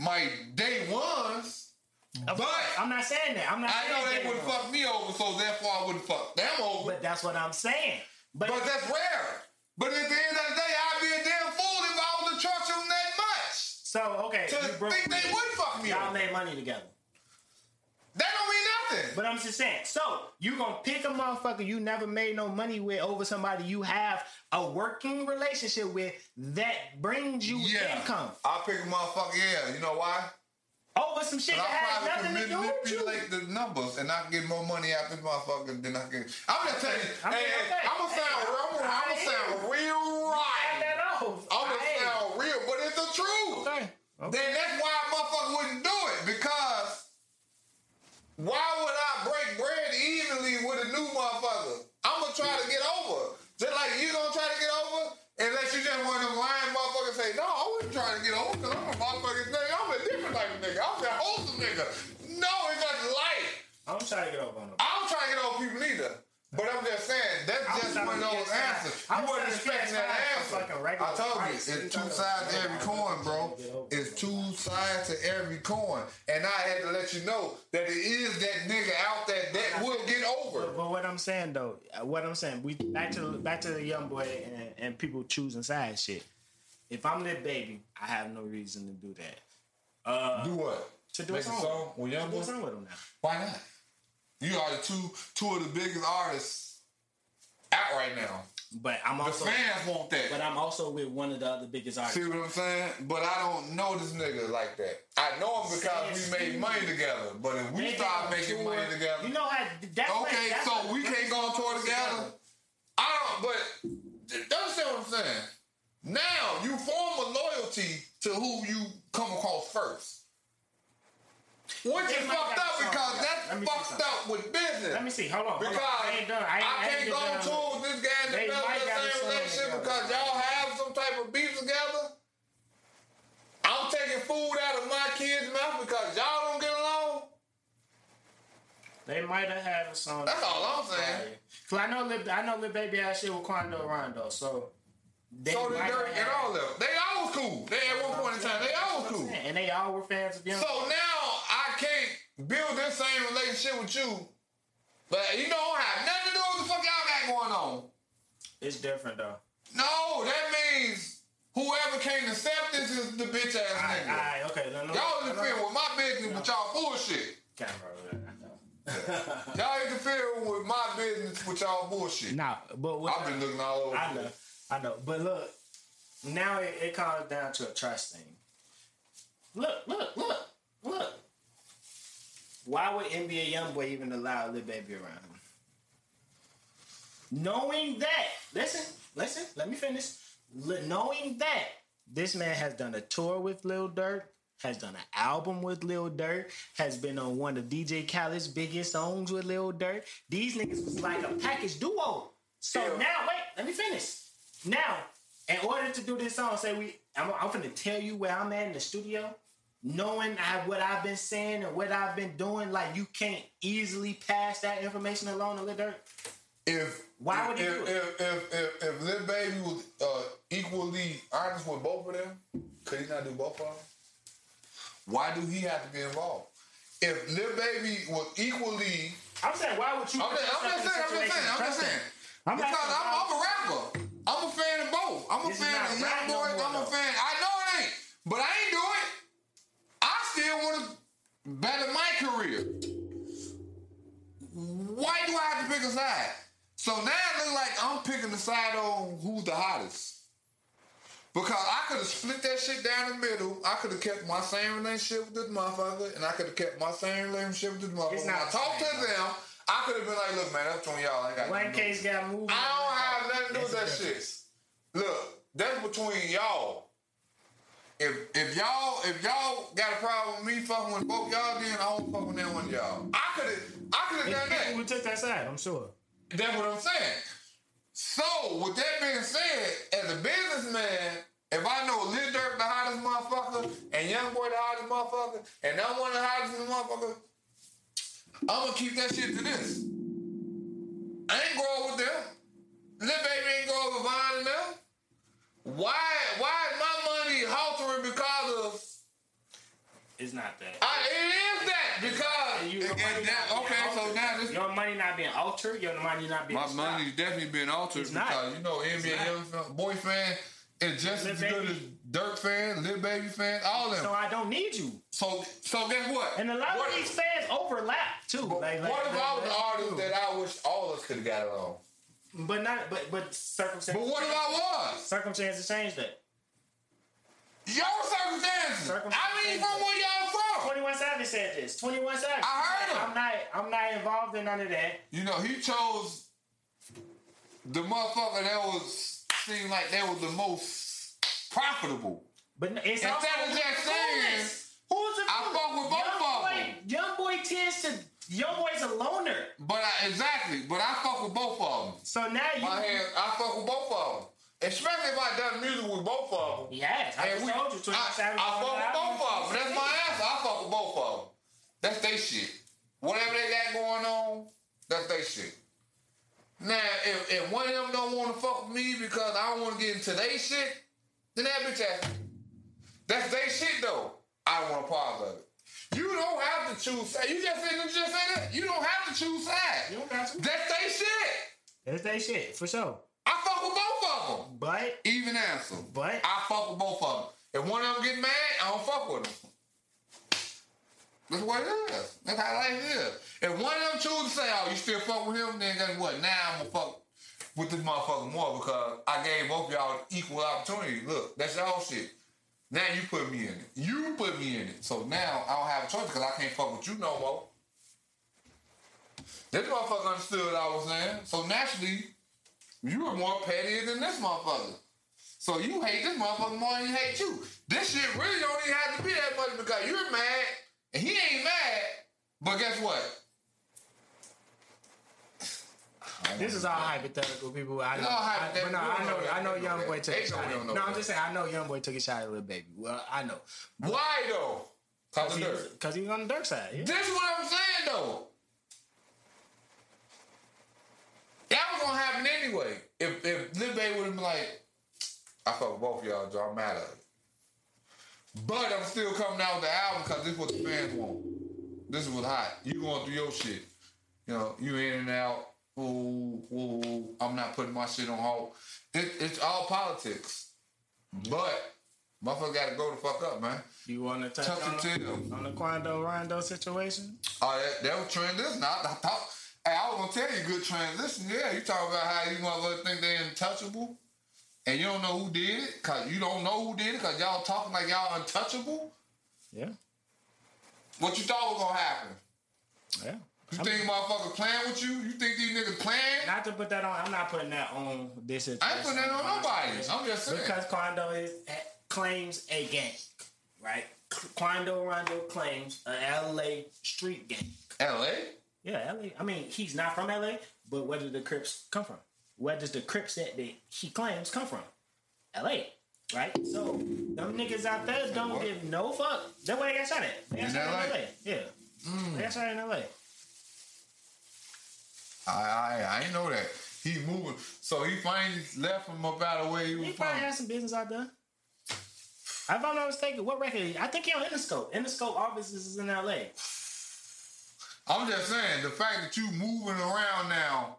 my day ones, Of but course, I'm not saying that. I'm not. I know they would bro. fuck me over, so therefore I wouldn't fuck them over. But that's what I'm saying. But, But that's rare. But at the end of the day, I'd be a damn fool if I was to trust him that much. So okay, to think they would fuck me y'all over. made money together. That don't mean nothing. But I'm just saying, so you gonna pick a motherfucker you never made no money with over somebody you have a working relationship with that brings you yeah, income I'll pick a motherfucker. Yeah, you know why? over some shit that has nothing to do with you. manipulate the numbers and I can get more money out this motherfucker than I can. I'm just telling you. I mean, hey, okay. I'm gonna sound, I'm gonna, I'm gonna sound real right. I'm gonna sound real, but it's the truth. Okay. Okay. Then that's why a motherfucker wouldn't do why would I break bread evenly with a new motherfucker? I'm gonna try to get over. Just like you gonna try to get over, unless you just one of them lying motherfuckers say, no, I wasn't trying to get over because I'm a motherfucking nigga. I'm a different type of nigga. I'm a wholesome nigga. No, it's just life. I'm trying to get over on them. I don't try to get over people neither. But I'm just saying, that's I just one of those answers. I You was wasn't trying to get expecting that answer. regular I told you, it's two sides to every coin, bro. It's two sides to every coin. And I had to let you know that it is that nigga out there that will get over. But what I'm saying though, what I'm saying, we back to back to the young boy and, and people choosing side shit. If I'm Lil Baby, I have no reason to do that. Uh, Do what? to do Make a song, song with Young Boy? song with him now. Why not? You are the two two of the biggest artists out right now. But I'm also The fans want that. but I'm also with one of the other biggest artists. See what I'm saying? But I don't know this nigga like that. I know him because we made money together. But if we start making tour. money together, You know how that's okay, that's so we can't go on tour together. I don't. But understand what I'm saying? Now you form a loyalty to who you come across first. Which They is fucked up because Let that's fucked up with business. Let me see. Hold on. hold on. Because I ain't done. I, ain't, I can't get go done. on tour with this guy and They develop might the got a same song relationship together. because y'all have some type of beef together. I'm taking food out of my kids' mouth because y'all don't get along. They might have had a song. That's all I'm saying. Cause I know, Lil, I know, Lil Baby had shit with Quando Rondo, so. They So did might Durk have and all of them. They all was cool. They at one point in time, they all was cool. And they all were fans of Young. So now I can't build this same relationship with you, but you know I have nothing to do with the fuck y'all got going on. it's different though. No, that means whoever can't accept this is the bitch ass Alright, nigga. alright, okay. No, no, Y'all no, interfere with my business with y'all bullshit. Camera over there, Y'all interfere with my business with y'all bullshit. Nah, but what, I've been looking all over. I know, place. I know. But look, now it, it comes down to a trust thing. Look, look, look, look. Why would NBA YoungBoy even allow Lil Baby around him? Knowing that, listen, listen, let me finish. Li- knowing that this man has done a tour with Lil Durk, has done an album with Lil Durk, has been on one of DJ Khaled's biggest songs with Lil Durk. These niggas was like a package duo. So now, wait, let me finish. Now, in order to do this song, say we, I'm, I'm gonna tell you where I'm at in the studio, knowing I, what I've been saying and what I've been doing. Like you can't easily pass that information along to Lil Durk. If Why would he if, do it? if, if, if, if Lil Baby was uh, equally honest with both of them, could he not do both of them? Why do he have to be involved? If Lil Baby was equally I'm saying, why would you? I'm just, I'm just saying, I'm just saying, I'm just saying. I'm because I'm, I'm a rapper. I'm a fan of both. I'm a This fan of Young no Boy. more, I'm a fan. I know it ain't, but I ain't do it. I still want to better my career. Why do I have to pick a side? So now it looks like I'm picking the side on who's the hottest. Because I could have split that shit down the middle. I could have kept my same relationship with this motherfucker, and I could have kept my same relationship with this motherfucker. When I talked to them, I could have been like, look, man, that's between y'all. I ain't got One case got moved. I don't have nothing to do with that shit. Look, that's between y'all. If if y'all if y'all got a problem with me fucking with both y'all, then I don't fuck with that one y'all. I could have I could have done that. would took that side. I'm sure. That's what I'm saying. So with that being said, as a businessman, if I know Lil Durk the hottest motherfucker and Young Boy the hottest motherfucker, and I'm one of the hottest motherfuckers, I'm gonna keep that shit to this. I ain't going with them. Lil Baby ain't going with Vine and them. Why? Why is my money haltering because of? It's not that. I, it is that because. You- that- okay, so now this. Your money not being altered. Your money not being. My stopped. money's definitely being altered It's not. because you know NBA not. Fan- fan is just Lil as good as. Durk fans, Lil Baby fans, all them. So I don't need you. So, so guess what? And a lot what, of these fans overlap too. Like, like, what if I was the artist that I wish all of us could have got along? But not. But but circumstances. But what if I was? circumstances change that? Your circumstances. I mean, from where y'all from? Twenty One Savage said this. Twenty One Savage. I heard him. I'm not. I'm not involved in none of that. You know, he chose the motherfucker that was seemed like they was the most profitable. But it's Instead also of just saying, who's the I fuck with both young of them. Young boy tends to. Young boy's a loner. But I, exactly, but I fuck with both of them. So now you. My hands, I fuck with both of them. Especially if I done music with both of them. Yes, I And we, told you. 21 I, Savage I fuck with both of them. That's my answer. I fuck with both of them. That's their shit. Whatever they got going on, that's their shit. Now, if, if one of them don't want to fuck with me because I don't want to get into their shit, then that bitch ass. That's their shit though. I don't want a part of it. You don't have to choose sides. You just said you just said that. You don't have to choose sides. You don't got to. That's their shit. That's their shit for sure. I fuck with both of them. But Even answer. But- I fuck with both of them. If one of them get mad, I don't fuck with them. That's what it is. That's how life is. If one of them choose to say, "Oh, you still fuck with him," then guess what? Now I'm gonna fuck with this motherfucker more because I gave both y'all equal opportunity. Look, that's y'all shit. Now you put me in it. You put me in it. So now I don't have a choice because I can't fuck with you no more. This motherfucker understood what I was saying. So naturally, you were more petty than this motherfucker. So you hate this motherfucker more than he hate you. This shit really don't even have to be that much because you're mad and he ain't mad. But guess what? [sighs] this is all hypothetical, people. I know. I, but no, I know. I know. Young boy took a shot. At, no, I'm just saying. I know. Young boy took a shot at Lil Baby. Well, I know. Why though? Cause. Because he was on the dark side. Yeah. This is what I'm saying though. That was gonna happen anyway. If if Lil Baby would have been like, I fuck both of y'all, Joe, I'm mad at it. But I'm still coming out with the album because this is what the fans want. This is what's hot. You going through your shit. You know, you in and out. Ooh, ooh, I'm not putting my shit on hold. It, it's all politics. But motherfucker gotta go the fuck up, man. You want to touch Tuck on, to on the Quando Rondo situation? Oh, that, that was transition. I, I thought, hey, I was gonna tell you good transition. Yeah, you talking about how you motherfuckers think they're untouchable, and you don't know who did it, cause you don't know who did it, cause y'all talking like y'all untouchable. Yeah. What you thought was gonna happen? Yeah. You think motherfuckers playing with you? You think these niggas playing? Not to put that on. I'm not putting that on this. I ain't putting that on nobody. I'm just saying. Because Quando is, eh, claims a gang, right? Quando Rondo claims a LA street gang. L.A. Yeah, LA. I mean, he's not from LA, but where did the Crips come from? Where does the Crips that they, he claims come from? LA, right? So them niggas out there don't What? give no fuck. That's where they got shot at. They got In shot LA? in LA. Yeah, they got shot in LA. I, I I ain't know that. He moving, so he finally left from up out of where he was He from. probably has some business out there. If I'm not mistaken, what record? I think he on Interscope. Interscope offices is in LA. I'm just saying the fact that you moving around now.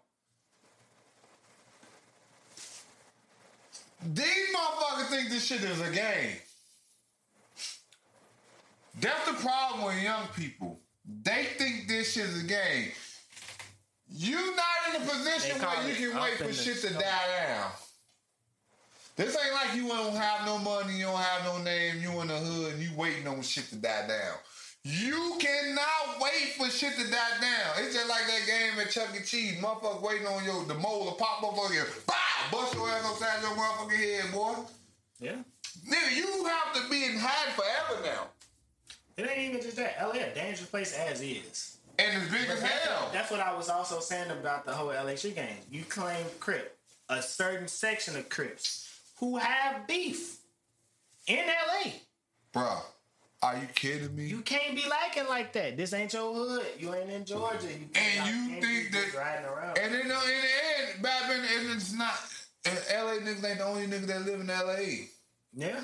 These motherfuckers think this shit is a game. That's the problem with young people. They think this shit is a game. You not in a position where you can wait for shit to die down. This ain't like you don't have no money, you don't have no name, you in the hood, and you waiting on shit to die down. You cannot wait for shit to die down. It's just like that game at Chuck E. Cheese. Motherfucker waiting on your the mole to pop up on you. Bow! Bust your ass upside your motherfucking head, boy. Yeah. Nigga, you have to be in hide forever now. It ain't even just that. LA a dangerous place as is. And it's big as That's, hell. that's what I was also saying about the whole LA shit game. You claim Crip, a certain section of Crips who have beef in LA. Bruh, are you kidding me? You can't be liking like that. This ain't your hood. You ain't in Georgia. You And you think that- riding around? And then in the end, back then, and it's not. And LA niggas ain't the only niggas that live in LA. yeah.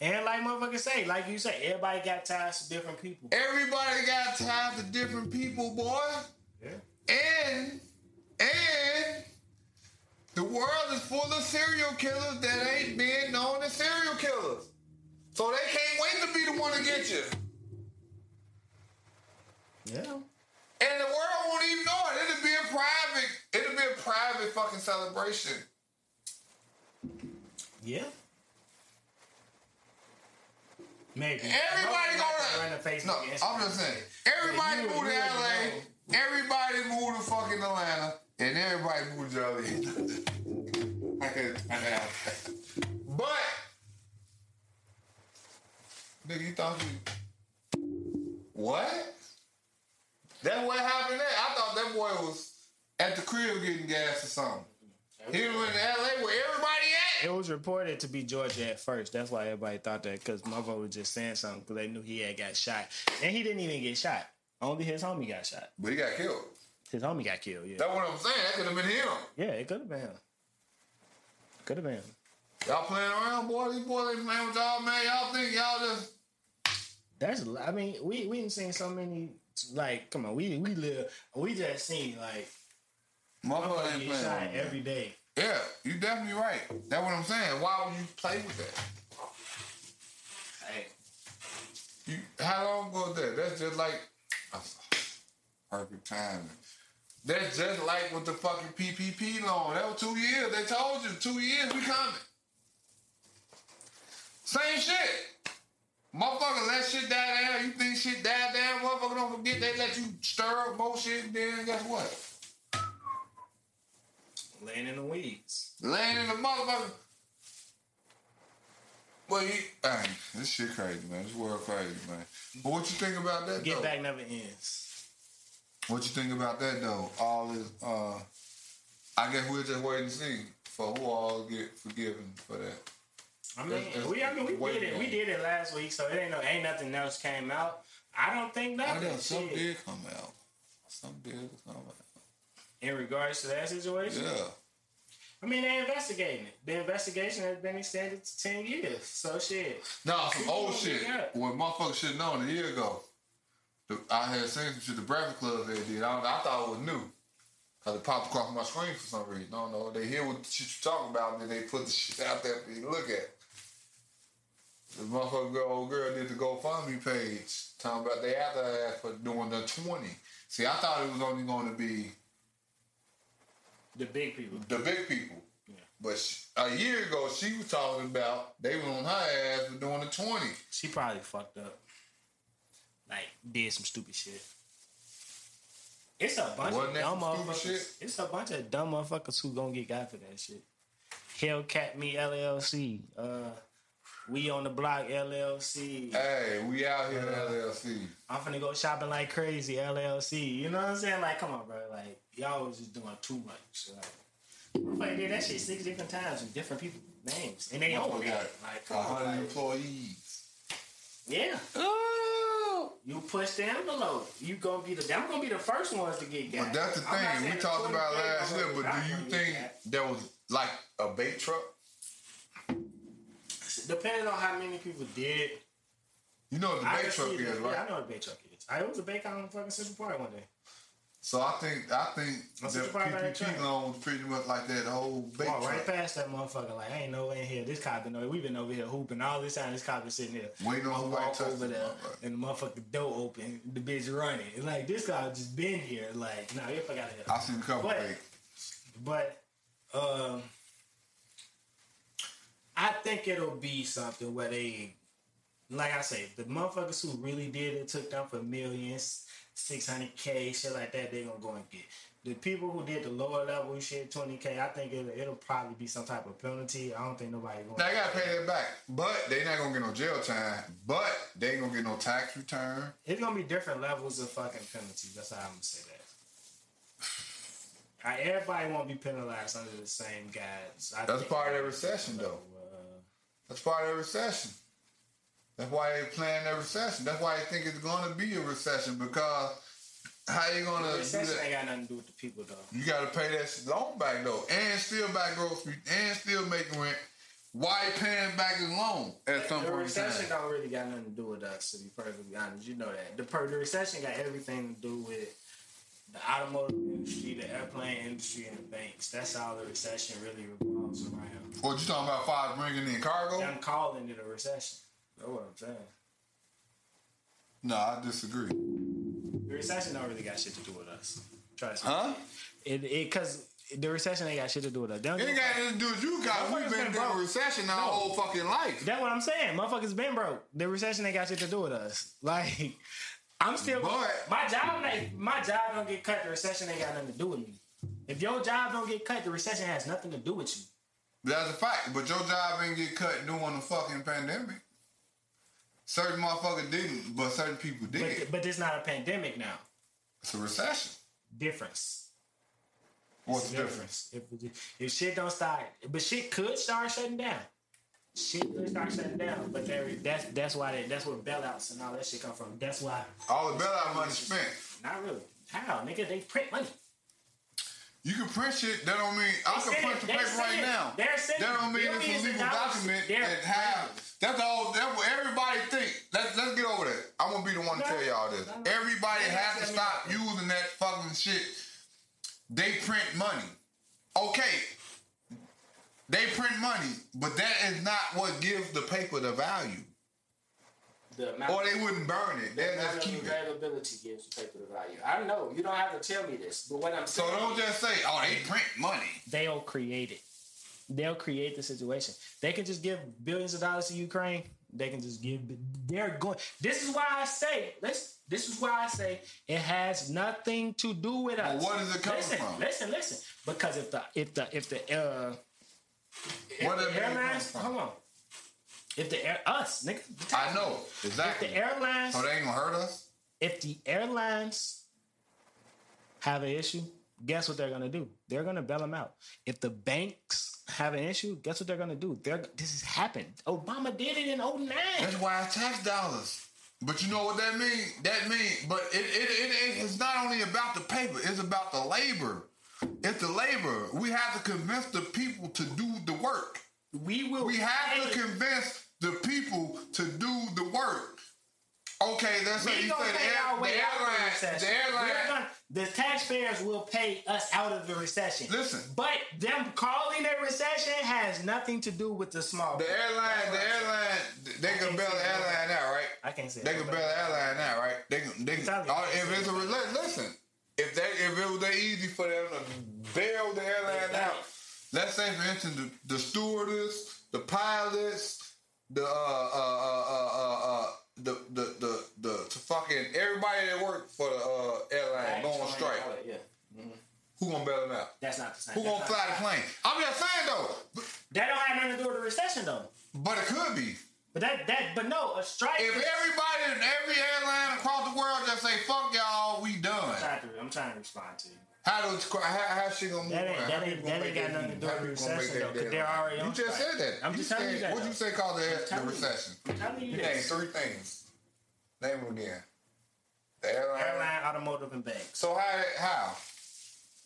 And like motherfuckers say, like you say, everybody got ties to different people. Everybody got ties to different people, boy. Yeah. And and the world is full of serial killers that ain't being known as serial killers. So they can't wait to be the one to get you. Yeah. And the world won't even know it. It'll be a private, it'll be a private fucking celebration. Yeah. Maybe. Everybody gonna run the Facebook. No, I'm just saying. Everybody moved you to LA. know. Everybody moved to fucking Atlanta. And everybody moved to Joliet. [laughs] I could, I could. But, nigga, you thought you. What? That's what happened there. I thought that boy was at the crib getting gas or something. He was in LA where everybody at. It was reported to be Georgia at first. That's why everybody thought that because motherfucker was just saying something because they knew he had got shot. And he didn't even get shot. Only his homie got shot. But he got killed. His homie got killed, yeah. That's what I'm saying. That could have been him. Yeah, it could have been him. Could have been him. Y'all playing around, boy. These boys ain't playing with y'all, man. Y'all think y'all just. That's, I mean, we we didn't seen so many, like, come on, we we live, we just seen, like, Motherfucker ain't playing. shot every day. Yeah, you definitely right. That's what I'm saying. Why would you play with that? Hey, You, how long ago was that? That's just like perfect timing. That's just like with the fucking PPP loan. That was two years. They told you two years we coming. Same shit. Motherfucker, let shit die down. You think shit die down? Motherfucker, don't forget they let you stir up more shit. Then guess what? laying in the weeds. Laying in the motherfucker. Well, you, hey, this shit crazy, man. This world crazy, man. But what you think about that, Get though? back never ends. What you think about that, though? All this, uh, I guess we'll just wait and see for who all get forgiven for that. I mean, That's- that's we I mean we did it. We did it last week, so it ain't no ain't nothing else came out. I don't think that. I nothing. know some shit. did come out. Some did come out. in regards to that situation. Yeah. I mean, they investigating it. The investigation has been extended to ten years. So shit. No, some old shit. What motherfuckers should have known a year ago. The, I had seen some shit the Breakfast Club had did. I, I thought it was new. Cause it popped across my screen for some reason. I don't know. They hear what the shit you talking about, and then they put the shit out there for you to look at. The motherfucker girl, old girl did the GoFundMe page talking about they after her ass for doing the 20. See, I thought it was only going to be The big people. the big people. Yeah. But she, a year ago, she was talking about they were on her ass for doing the 20. She probably fucked up. Like did some stupid shit. It's a bunch Wasn't of dumb motherfuckers. shit? It's a bunch of dumb motherfuckers who gonna get got for that shit. Hellcat Me LLC. Uh, we on the block LLC. Hey, we out here at uh, LLC. I'm finna go shopping like crazy LLC. You know what I'm saying? Like, come on, bro. Like, y'all was just doing too much. Like, like did that shit six different times with different people names, and they own We it. Like, come 100 on, like, employees. yeah. Oh. You push the envelope. You gonna be the. I'm gonna be the first ones to get got. But that's the thing. We the talked about last year, but do you think got. there was like a bait truck? Depending on how many people did. You know what the I bait truck is, right? Yeah, I know what a bait truck is. I was a bake on fucking Central Park one day. So I think I think the what you probably got PPP loan was pretty much like that whole bait Walk right past that motherfucker. Like, I ain't no way in here. This cop been over. We've been over here hooping all this time. This cop been sitting there. Waiting on I somebody walk over there, and the motherfucker door open. The bitch running. Like this guy just been here. Like, nah, you forgot it. I seen a couple But- But um, I think it'll be something where they, like I say, the motherfuckers who really did it took them for millions, six hundred k, shit like that. they're gonna go and get. The people who did the lower level shit, twenty k, I think it'll, it'll probably be some type of penalty. I don't think nobody going to. They gotta pay that back, but they not gonna get no jail time. But they ain't gonna get no tax return. It's gonna be different levels of fucking penalties. That's how I'm gonna say that. [sighs] Uh, Everybody won't be penalized under the same guides. I That's part of the recession, though. That's part of the recession. That's why they plan that recession. That's why they think it's gonna be a recession because how you gonna The do recession that? ain't got nothing to do with the people though. You gotta pay that loan back though, and still buy groceries, and still making rent. Why paying back his loan at some The point in recession don't really got nothing to do with us, to be perfectly honest. You know that. The, per- the recession got everything to do with the automotive industry, the airplane industry, and the banks. That's how the recession really revolves around. What you talking about? Five bringing in cargo? I'm calling it a recession. That's what I'm saying. No, I disagree. The recession don't really got shit to do with us. Trust me. Huh? It it because the recession ain't got shit to do with us. They don't It ain't got nothing to do with you guys. We've been been in a broke. recession our No. whole fucking life. That's what I'm saying. Motherfuckers been broke. The recession ain't got shit to do with us. [laughs] Like, I'm still. But- my job, ain't- my job don't get cut. The recession ain't got nothing to do with me. If your job don't get cut, the recession has nothing to do with you. That's a fact. But your job ain't get cut during the fucking pandemic. Certain motherfuckers didn't, but certain people did. But but this not a pandemic now. it's a recession. Difference. What's the difference? If if shit don't start, but shit could start shutting down. Shit could start shutting down. But there, that's that's why they, that's where bailouts and all that shit come from. That's why. All the bailout money spent. Not really. How nigga? They print money. You can print shit. That don't mean I can print the they paper right it- now. they're That don't mean it's a legal document and have. That's all. That's what everybody think. Let's let's get over that. I'm gonna be the one to tell y'all this. no. Everybody No, has to stop using that fucking shit. They print money. Okay. They print money, but that is not what gives the paper the value. The amount, Or they wouldn't burn it. They'll amount just of keep it. availability gives the paper the value. I know you don't have to tell me this, but what I'm saying. So don't just say, "Oh, they print money." they'll create it. They'll create the situation. They can just give billions of dollars to Ukraine. They can just give. They're going. This is why I say. Let's. This is why I say it has nothing to do with Well, us. what is it coming listen, from? Listen, listen. Because if the if the if the uh, if Where the did it come airlines, hold on. If the air us nigga, I know If exactly. the airlines, So they ain't gonna hurt us. if the airlines have an issue, guess what they're gonna do? They're gonna bail them out. If the banks have an issue, guess what they're gonna do? They're this has happened. Obama did it in 09. That's why it's tax dollars. But you know what that means? That means, but it, it, it, it's not only about the paper, it's about the labor. It's the labor. We have to convince the people to do the work. We will. We have to convince the people to do the work. Okay, that's what you said. The, way air, out of the the airline, the airline. Gonna- the taxpayers will pay us out of the recession. Listen. but them calling it recession has nothing to do with the small. The airline, the airline, they can bail the airline out, right? I can't say They can bail the airline out, right? They can. They can. uh, if it's a listen, if they if it was that easy for them to bail the airline out, let's say for instance the, the stewardess, the pilots, the uh uh uh uh uh. uh the, the the the to fucking everybody that work for the uh, airline going on strike. Yeah, Who gonna bail them out? that's not the same. Who gonna That's fly the plane? I'm just saying though, That don't have nothing to do with the recession though. but it could be. But that that but no, a strike. If is- everybody in every airline across the world just say fuck y'all, we done. I'm trying to, I'm trying to respond to you. How do how, how she gonna move? That ain't- that ain't- that ain't got nothing to do with How recession, though, 'cause they're already You on just strike. said that. I'm You just telling you that, What'd you say called the, the telling you. recession? I'm telling you You named three things. Name them again. The airline. Airline, automotive, and banks. So how how?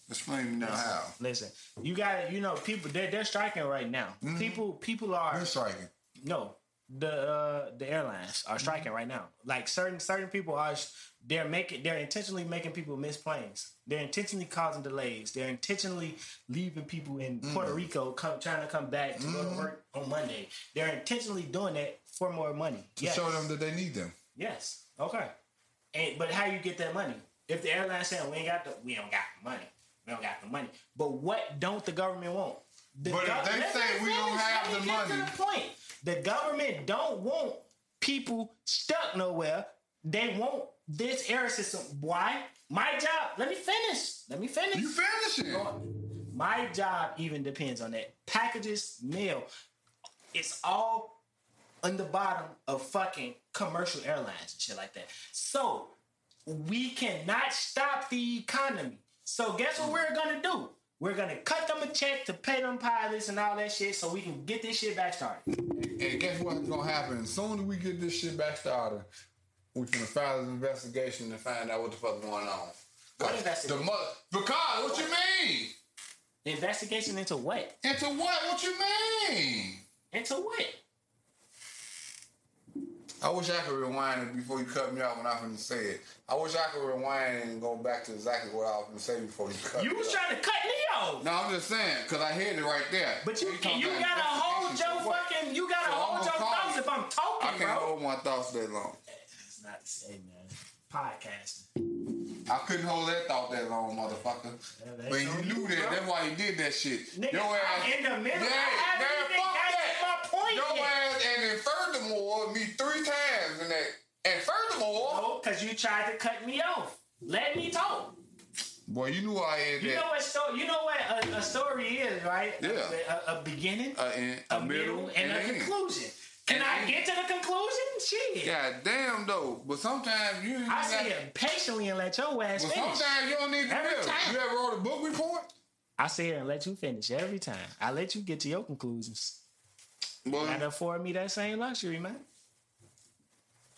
Explain me now how. Listen, you got you know people they're, they're striking right now. Mm-hmm. People people are Who's striking? no the uh, the airlines are striking right now. Like certain certain people are they're making they're intentionally making people miss planes. They're intentionally causing delays. They're intentionally leaving people in Mm-hmm. Puerto Rico come, trying to come back to go to work on Monday. They're intentionally doing that for more money. To yes. show them that they need them. Yes. Okay. And but how you get that money? If the airline saying we ain't got the we don't got the money. We don't got the money. But what don't the government want? The But if they say we don't have the get to money- the point. The government don't want people stuck nowhere. They want this air system. Why? My job. Let me finish. Let me finish. You finishing? My job even depends on that. Packages, mail, it's all on the bottom of fucking commercial airlines and shit like that. So we cannot stop the economy. So guess what we're gonna do? We're gonna cut them a check to pay them pilots and all that shit so we can get this shit back started. And guess what's gonna happen? As soon as we get this shit back started, we finna file an investigation to find out what the fuck going on. What The investigation? mo- because what you mean? Investigation into what? Into what? What you mean? Into what? I wish I could rewind it before you cut me off when I was gonna say it. I wish I could rewind and go back to exactly what I was gonna say before you cut me off. You me was off. trying to cut me off. No, I'm just saying because I heard it right there. But you He talking you gotta hold your for fucking you gotta So hold your thoughts you. if I'm talking. I talking, can't bro. hold my thoughts that long. It's not the same, man. Podcasting. I couldn't hold that thought that long, motherfucker. Yeah, But you knew that. bro. That's why you did that shit. Nigga, Your ass. in the middle. Yeah, I man, fuck that. my point Your yet. ass, and then furthermore, me three times in that. And furthermore, No, because you tried to cut me off. Let me talk. boy, you knew I had You know what? You know what a, a story is, right? Yeah. A, a beginning, Uh, in, a, middle, and, a an end. Can I get to the conclusion? Shit. God damn though. But sometimes you. I sit here patiently and let your ass But finish. sometimes you don't need to Every time. You ever wrote a book report? I sit here and let you finish every time. I let you get to your conclusions. Boy, Gotta afford me that same luxury, man.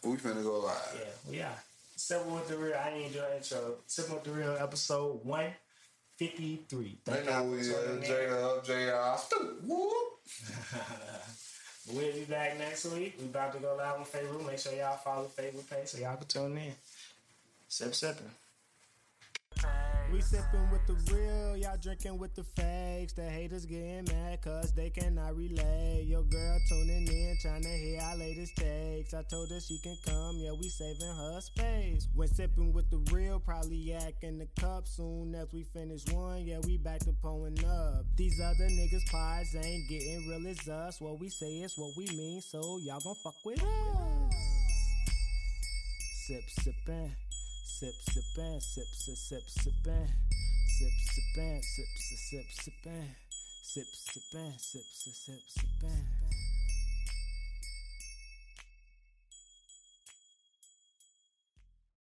we finna go live. Yeah, we are. Sipping with the real. I ain't do an intro. Sipping with the real, episode one fifty three. They know we uh, J up, J out. Whoop. [laughs] We'll be back next week. We about to go live on Facebook. Make sure y'all follow Facebook page so y'all can tune in. Sip sipping. We sipping with the real, y'all drinking with the fakes. The haters getting mad cause they cannot relate. Your girl tuning in, trying to hear our latest takes. I told her she can come, yeah, we saving her space. When sipping with the real, probably yak in the cup. Soon as we finish one, yeah, we back to pulling up. These other niggas' pies ain't getting real as us. What we say is what we mean, so y'all gon' fuck with us. Sip, sippin'. Sip, sippin', sip, sip, sip, sippin'. Sip, sippin', sip, sip, sip, sippin'. Sip, sippin', sip, sip, sip, sippin'.